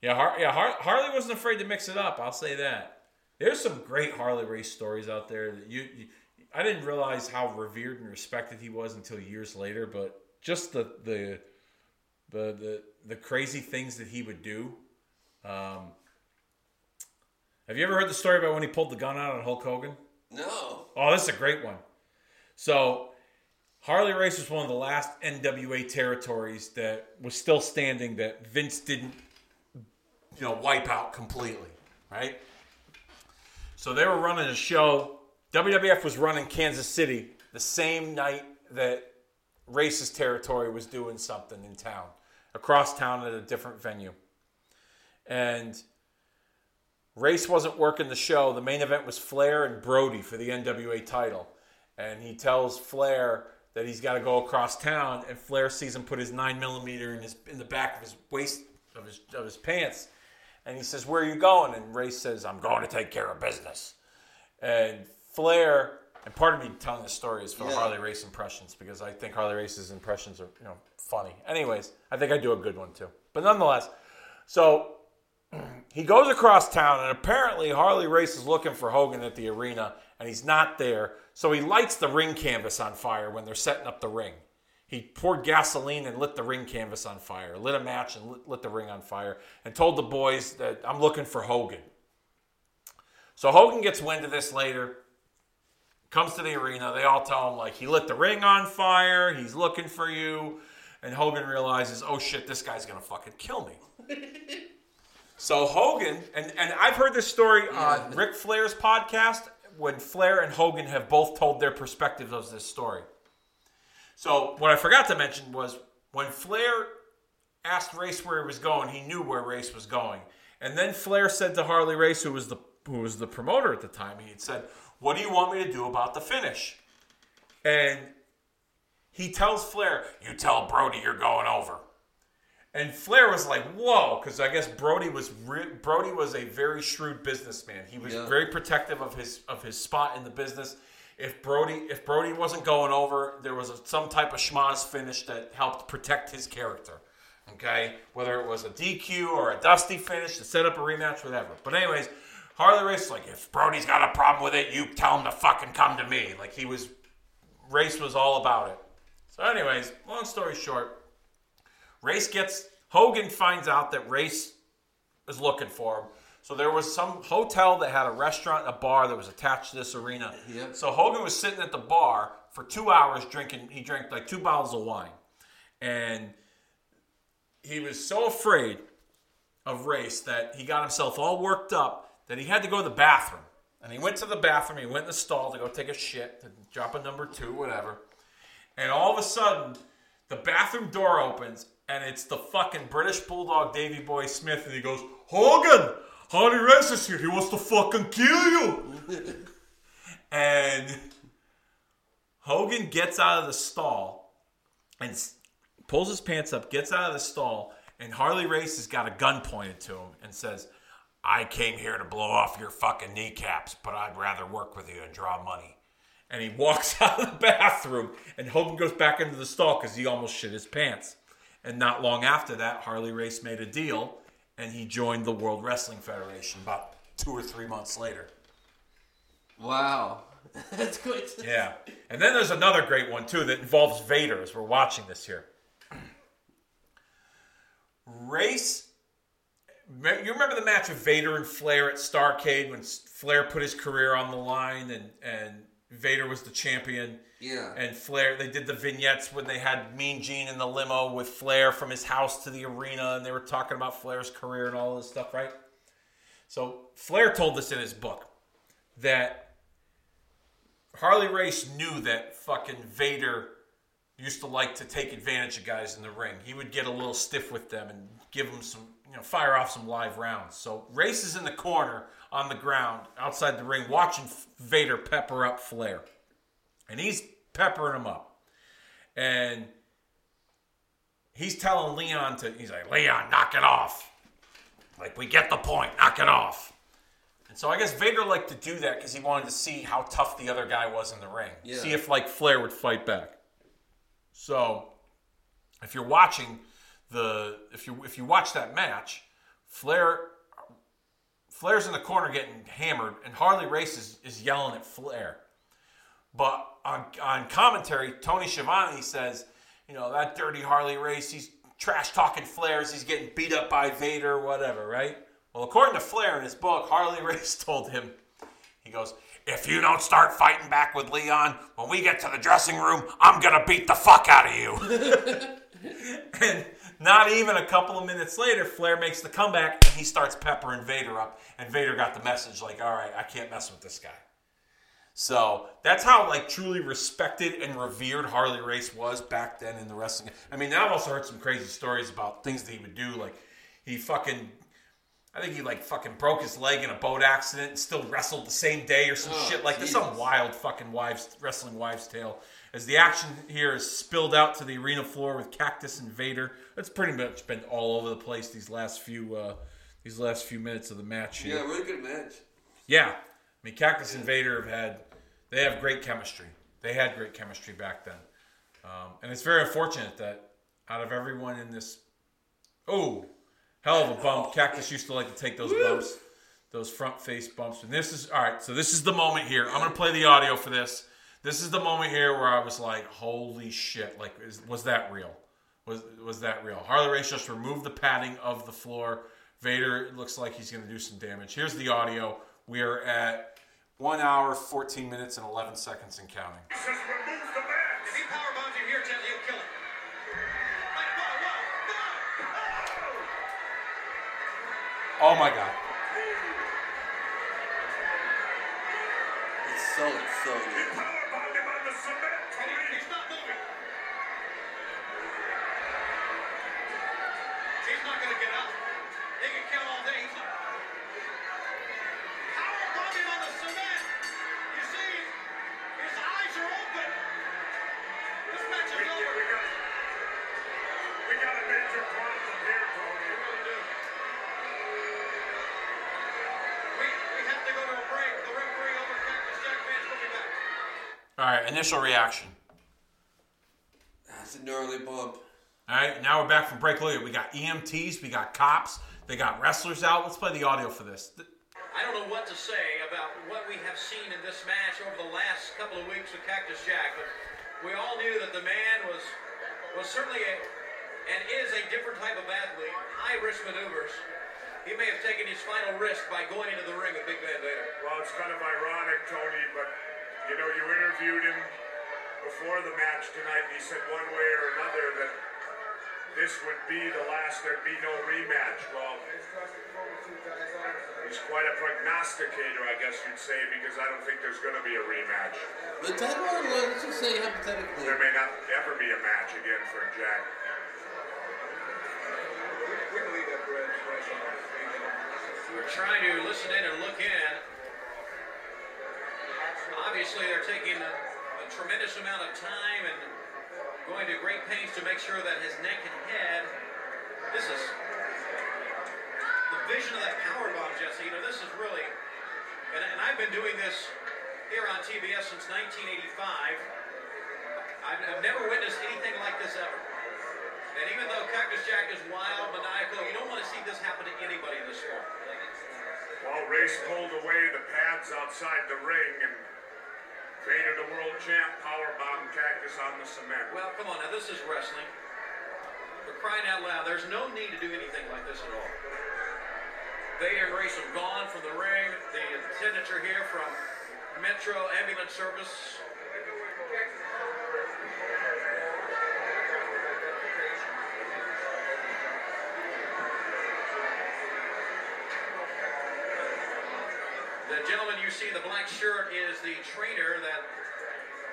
Speaker 1: yeah, Har- yeah. Har- Harley wasn't afraid to mix it up. I'll say that. There's some great Harley race stories out there. That you, you, I didn't realize how revered and respected he was until years later. But just the the the the, the crazy things that he would do. Um, have you ever heard the story about when he pulled the gun out on Hulk Hogan?
Speaker 2: No,
Speaker 1: Oh, this is a great one. So, Harley Race was one of the last NWA territories that was still standing that Vince didn't, you know, wipe out completely, right? So they were running a show. WWF was running Kansas City the same night that Race's territory was doing something in town, across town at a different venue. And Race wasn't working the show. The main event was Flair and Brody for the NWA title. And he tells Flair that he's got to go across town, and Flair sees him put his nine millimeter in his in the back of his waist of his of his pants, and he says, "Where are you going?" And Race says, "I'm going to take care of business." And Flair, and part of me telling this story is for
Speaker 2: Yeah.
Speaker 1: Harley Race impressions because I think Harley Race's impressions are you know funny. Anyways, I think I do a good one too. But nonetheless, so *clears throat* he goes across town, and apparently Harley Race is looking for Hogan at the arena, and he's not there. So he lights the ring canvas on fire when they're setting up the ring. He poured gasoline and lit the ring canvas on fire, lit a match and lit, lit the ring on fire, and told the boys that I'm looking for Hogan. So Hogan gets wind of this later, comes to the arena. They all tell him, like, he lit the ring on fire, he's looking for you. And Hogan realizes, oh shit, this guy's gonna fucking kill me. *laughs* So Hogan, and, and I've heard this story on Ric Flair's podcast when Flair and Hogan have both told their perspectives of this story. So what I forgot to mention was when Flair asked Race where he was going, he knew where Race was going. And then Flair said to Harley Race, who was the who was the promoter at the time, he had said, What do you want me to do about the finish? And he tells Flair, You tell Brody you're going over. And Flair was like, "Whoa," because I guess Brody was re- Brody was a very shrewd businessman. He was
Speaker 2: Yeah.
Speaker 1: very protective of his of his spot in the business. If Brody if Brody wasn't going over, there was a, some type of schmozz finish that helped protect his character. Okay, whether it was a DQ or a dusty finish to set up a rematch, whatever. But anyways, Harley Race like, if Brody's got a problem with it, you tell him to fucking come to me. Like he was, Race was all about it. So, anyways, long story short. Race gets Hogan finds out that Race is looking for him. So there was some hotel that had a restaurant a bar that was attached to this arena.
Speaker 2: Yep.
Speaker 1: So Hogan was sitting at the bar for two hours drinking. He drank like two bottles of wine, and he was so afraid of Race that he got himself all worked up that he had to go to the bathroom. And he went to the bathroom. He went in the stall to go take a shit, to drop a number two, whatever. And all of a sudden, The bathroom door opens, and it's the fucking British Bulldog Davy Boy Smith, and he goes, Hogan, Harley Race is here. He wants to fucking kill you. *laughs* and Hogan gets out of the stall and pulls his pants up, gets out of the stall, and Harley Race has got a gun pointed to him and says, I came here to blow off your fucking kneecaps, but I'd rather work with you and draw money. And he *laughs* walks out of the bathroom, and Hogan goes back into the stall because he almost shit his pants. And not long after that, Harley Race made a deal, and he joined the World Wrestling Federation about two or three months later.
Speaker 2: Wow. *laughs* That's good. *laughs*
Speaker 1: Yeah. And then there's another great one, too, that involves Vader as we're watching this here. *clears throat* Race. You remember the match of Vader and Flair at Starcade when Flair put his career on the line and, and Vader was the champion?
Speaker 2: Yeah.
Speaker 1: And Flair, they did the vignettes when they had Mean Gene in the limo with Flair from his house to the arena, and they were talking about Flair's career and all this stuff, right? So Flair told us in his book that Harley Race knew that fucking Vader used to like to take advantage of guys in the ring. He would get a little stiff with them and give them some, you know, fire off some live rounds. So Race is in the corner on the ground outside the ring watching Vader pepper up Flair. And he's peppering him up. And he's telling Leon to, he's like, Leon, knock it off. Like, we get the point, knock it off. And so I guess Vader liked to do that because he wanted to see how tough the other guy was in the ring.
Speaker 2: Yeah.
Speaker 1: See if, like, Flair would fight back. So, if you're watching the, if you if you watch that match, Flair, Flair's in the corner getting hammered, and Harley Race is, is yelling at Flair. But on, on commentary, Tony Schiavone says, you know, that dirty Harley Race, he's trash talking Flair's, he's getting beat up by Vader, whatever, right? Well, according to Flair in his book, Harley *laughs* Race told him, he goes, if you don't start fighting back with Leon, when we get to the dressing room, I'm going to beat the fuck out of you. *laughs* and not even a couple of minutes later, Flair makes the comeback and he starts peppering Vader up. And Vader got the message like, all right, I can't mess with this guy. So that's how like truly respected and revered Harley Race was back then in the wrestling. I mean, I've also heard some crazy stories about things that he would do. Like he fucking, I think he like fucking broke his leg in a boat accident and still wrestled the same day or some
Speaker 2: Oh,
Speaker 1: shit like this. Some wild fucking wives wrestling wives tale. As the action here is spilled out to the arena floor with Cactus and Vader. That's pretty much been all over the place these last few uh, these last few minutes of the match here.
Speaker 2: Yeah, really good match.
Speaker 1: Yeah. I mean, Cactus and Vader have had, they have great chemistry. They had great chemistry back then. Um, and it's very unfortunate that out of everyone in this, oh, hell of a bump. Cactus used to like to take those bumps, those front face bumps. And this is, all right, so this is the moment here. I'm going to play the audio for this. This is the moment here where I was like, holy shit. Like, is, was that real? Was, was that real? Harley Race just removed the padding of the floor. Vader looks like he's going to do some damage. Here's the audio. We are at one hour, 14 minutes, and 11 seconds and counting.
Speaker 4: Jesus removes the mask.
Speaker 3: If he power bombs you here, Jesse, he'll kill him. Wait, whoa, whoa, no!
Speaker 1: Oh my God.
Speaker 2: It's so, it's so good.
Speaker 3: All
Speaker 1: right, initial reaction.
Speaker 2: That's a gnarly bump.
Speaker 1: All right, now we're back from break. Look. We got EMTs, we got cops, they got wrestlers out. Let's play the audio for this.
Speaker 3: I don't know what to say about what we have seen in this match over the last couple of weeks with Cactus Jack, but we all knew that the man was was certainly a and is a different type of athlete, high risk maneuvers. He may have taken his final risk by going into the ring with Big Van Vader.
Speaker 4: Well, it's kind of ironic, Tony, but you know, you interviewed him before the match tonight, and he said one way or another that this would be the last, there'd be no rematch. Well, he's quite a prognosticator, I guess you'd say, because I don't think there's going to be a rematch.
Speaker 2: The title, let's just say hypothetically.
Speaker 4: There may not ever be a match again for Jack.
Speaker 3: We're trying to listen in and look in. Obviously, they're taking a, a tremendous amount of time and going to great pains to make sure that his neck and head. This is the vision of that power bomb, Jesse. You know, this is really, and, and I've been doing this here on TBS since 1985. I've, I've never witnessed anything like this ever. And even though Cactus Jack is wild, maniacal, you don't want to see this happen to anybody in this sport.
Speaker 4: While Race pulled away the pads outside the ring and Vader, the world champ, powerbomb Cactus on the cement.
Speaker 3: Well, come on, now this is wrestling. For crying out loud, there's no need to do anything like this at all. Vader and Race have gone from the ring. The signature here from Metro Ambulance Service. See the black shirt is the trainer that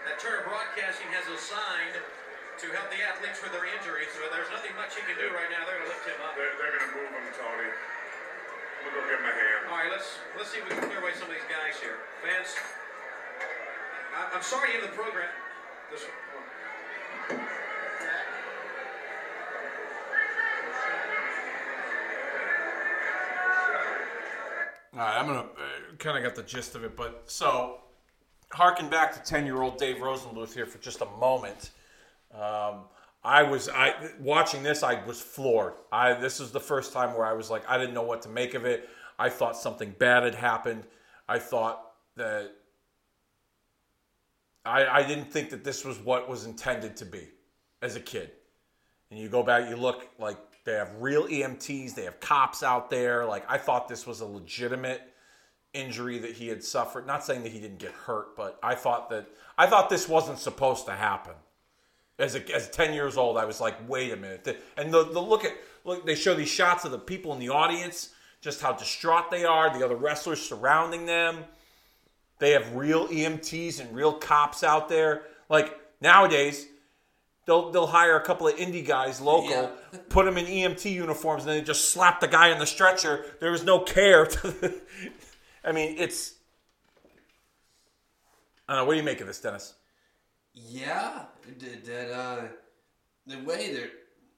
Speaker 3: that Turner Broadcasting has assigned to help the athletes with their injuries. So there's nothing much he can do right now. They're going to lift him up.
Speaker 4: They're, they're going to move him, Tony. I'm going to go give him a hand.
Speaker 3: All right, let's let's see if we can clear away some of these guys here. Vance, I, I'm sorry to end the program. This one.
Speaker 1: All right, I'm gonna kind of got the gist of it, but so harken back to ten-year-old Dave Rosenbluth here for just a moment. Um, I was I watching this. I was floored. I this is the first time where I was like I didn't know what to make of it. I thought something bad had happened. I thought that I I didn't think that this was what was intended to be as a kid. And you go back, you look like they have real EMTs, they have cops out there. Like I thought this was a legitimate injury that he had suffered. Not saying that he didn't get hurt, but I thought that I thought this wasn't supposed to happen. As a, as 10 years old, I was like, wait a minute. And the, the look at look, they show these shots of the people in the audience, just how distraught they are, the other wrestlers surrounding them. They have real EMTs and real cops out there. Like nowadays, they'll they'll hire a couple of indie guys local,
Speaker 2: Yeah.
Speaker 1: put them in EMT uniforms, and then they just slap the guy on the stretcher. There was no care. To the, I mean, it's. I don't know. What do you make of this, Dennis?
Speaker 2: Yeah, that, that uh, the way they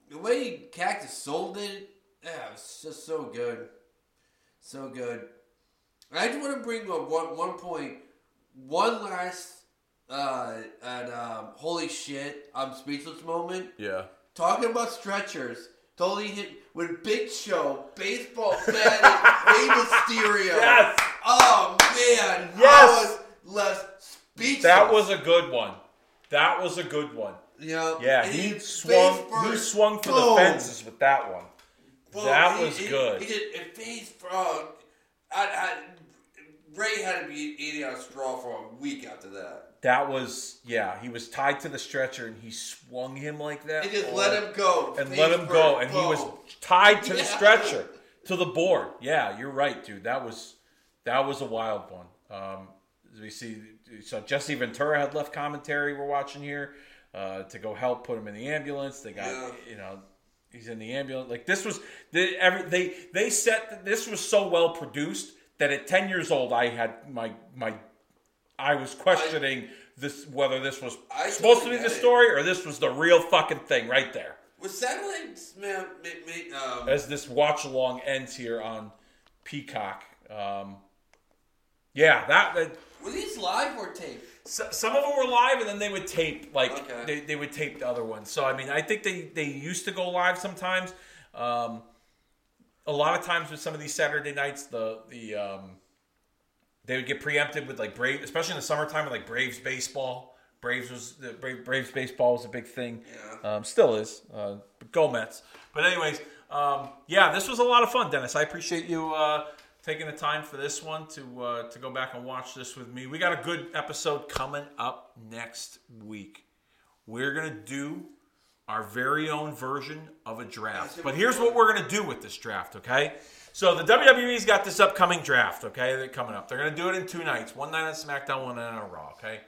Speaker 2: the way Cactus sold it, yeah, it was just so good, so good. I just want to bring up one one point, one last uh, and um, holy shit, I'm speechless moment.
Speaker 1: Yeah.
Speaker 2: Talking about stretchers, totally hit with Big Show baseball bat Rey Mysterio.
Speaker 1: Yes!
Speaker 2: Oh man,
Speaker 1: Yes!
Speaker 2: I was less speechless.
Speaker 1: That was a good one. That was a good one.
Speaker 2: Yeah,
Speaker 1: Yeah,
Speaker 2: and
Speaker 1: he swung. He swung for
Speaker 2: boom,
Speaker 1: the fences with that one.
Speaker 2: boom.
Speaker 1: That
Speaker 2: He-
Speaker 1: was
Speaker 2: he-
Speaker 1: good.
Speaker 2: He did it face front. I, I, Rey had to be eating on a straw for a week after that.
Speaker 1: That was yeah. He was tied to the stretcher and he swung him like that.
Speaker 2: And just
Speaker 1: Oh.
Speaker 2: let him go.
Speaker 1: and let him go, and he was tied to the *laughs* stretcher to the board. Yeah, you're right, dude. That was that was a wild one. Um, we see, so Jesse Ventura had left commentary. We're watching here uh, to go help put him in the ambulance. They got
Speaker 2: Yeah.
Speaker 1: you know he's in the ambulance. Like this was they, every they they set this was so well produced that at ten years old I had my my I was questioning this whether this was
Speaker 2: I
Speaker 1: supposed to be the story or this was the real fucking thing right there
Speaker 2: Was satellites, man, ma- ma- um,
Speaker 1: as this watch along ends here on Peacock. Um, yeah, that, that
Speaker 2: were these live or taped?
Speaker 1: so, some of them were live, and then they would tape like
Speaker 2: Okay.
Speaker 1: they, they would tape the other ones. So I mean, I think they they used to go live sometimes. Um, a lot of times with some of these Saturday nights, the the um, they would get preempted with like Brave, especially in the summertime with like Braves baseball. Braves was the Brave, Braves baseball was a big thing.
Speaker 2: Yeah.
Speaker 1: Um, still is. Uh, but go Mets. But anyways, um, yeah, this was a lot of fun, Dennis. I appreciate you uh, taking the time for this one to uh, to go back and watch this with me. We got a good episode coming up next week. We're gonna do our very own version of a draft. But here's what we're gonna do with this draft, okay? So the WWE's got this upcoming draft, okay? They're coming up. They're gonna do it in two nights, one night on SmackDown, one night on Raw, okay?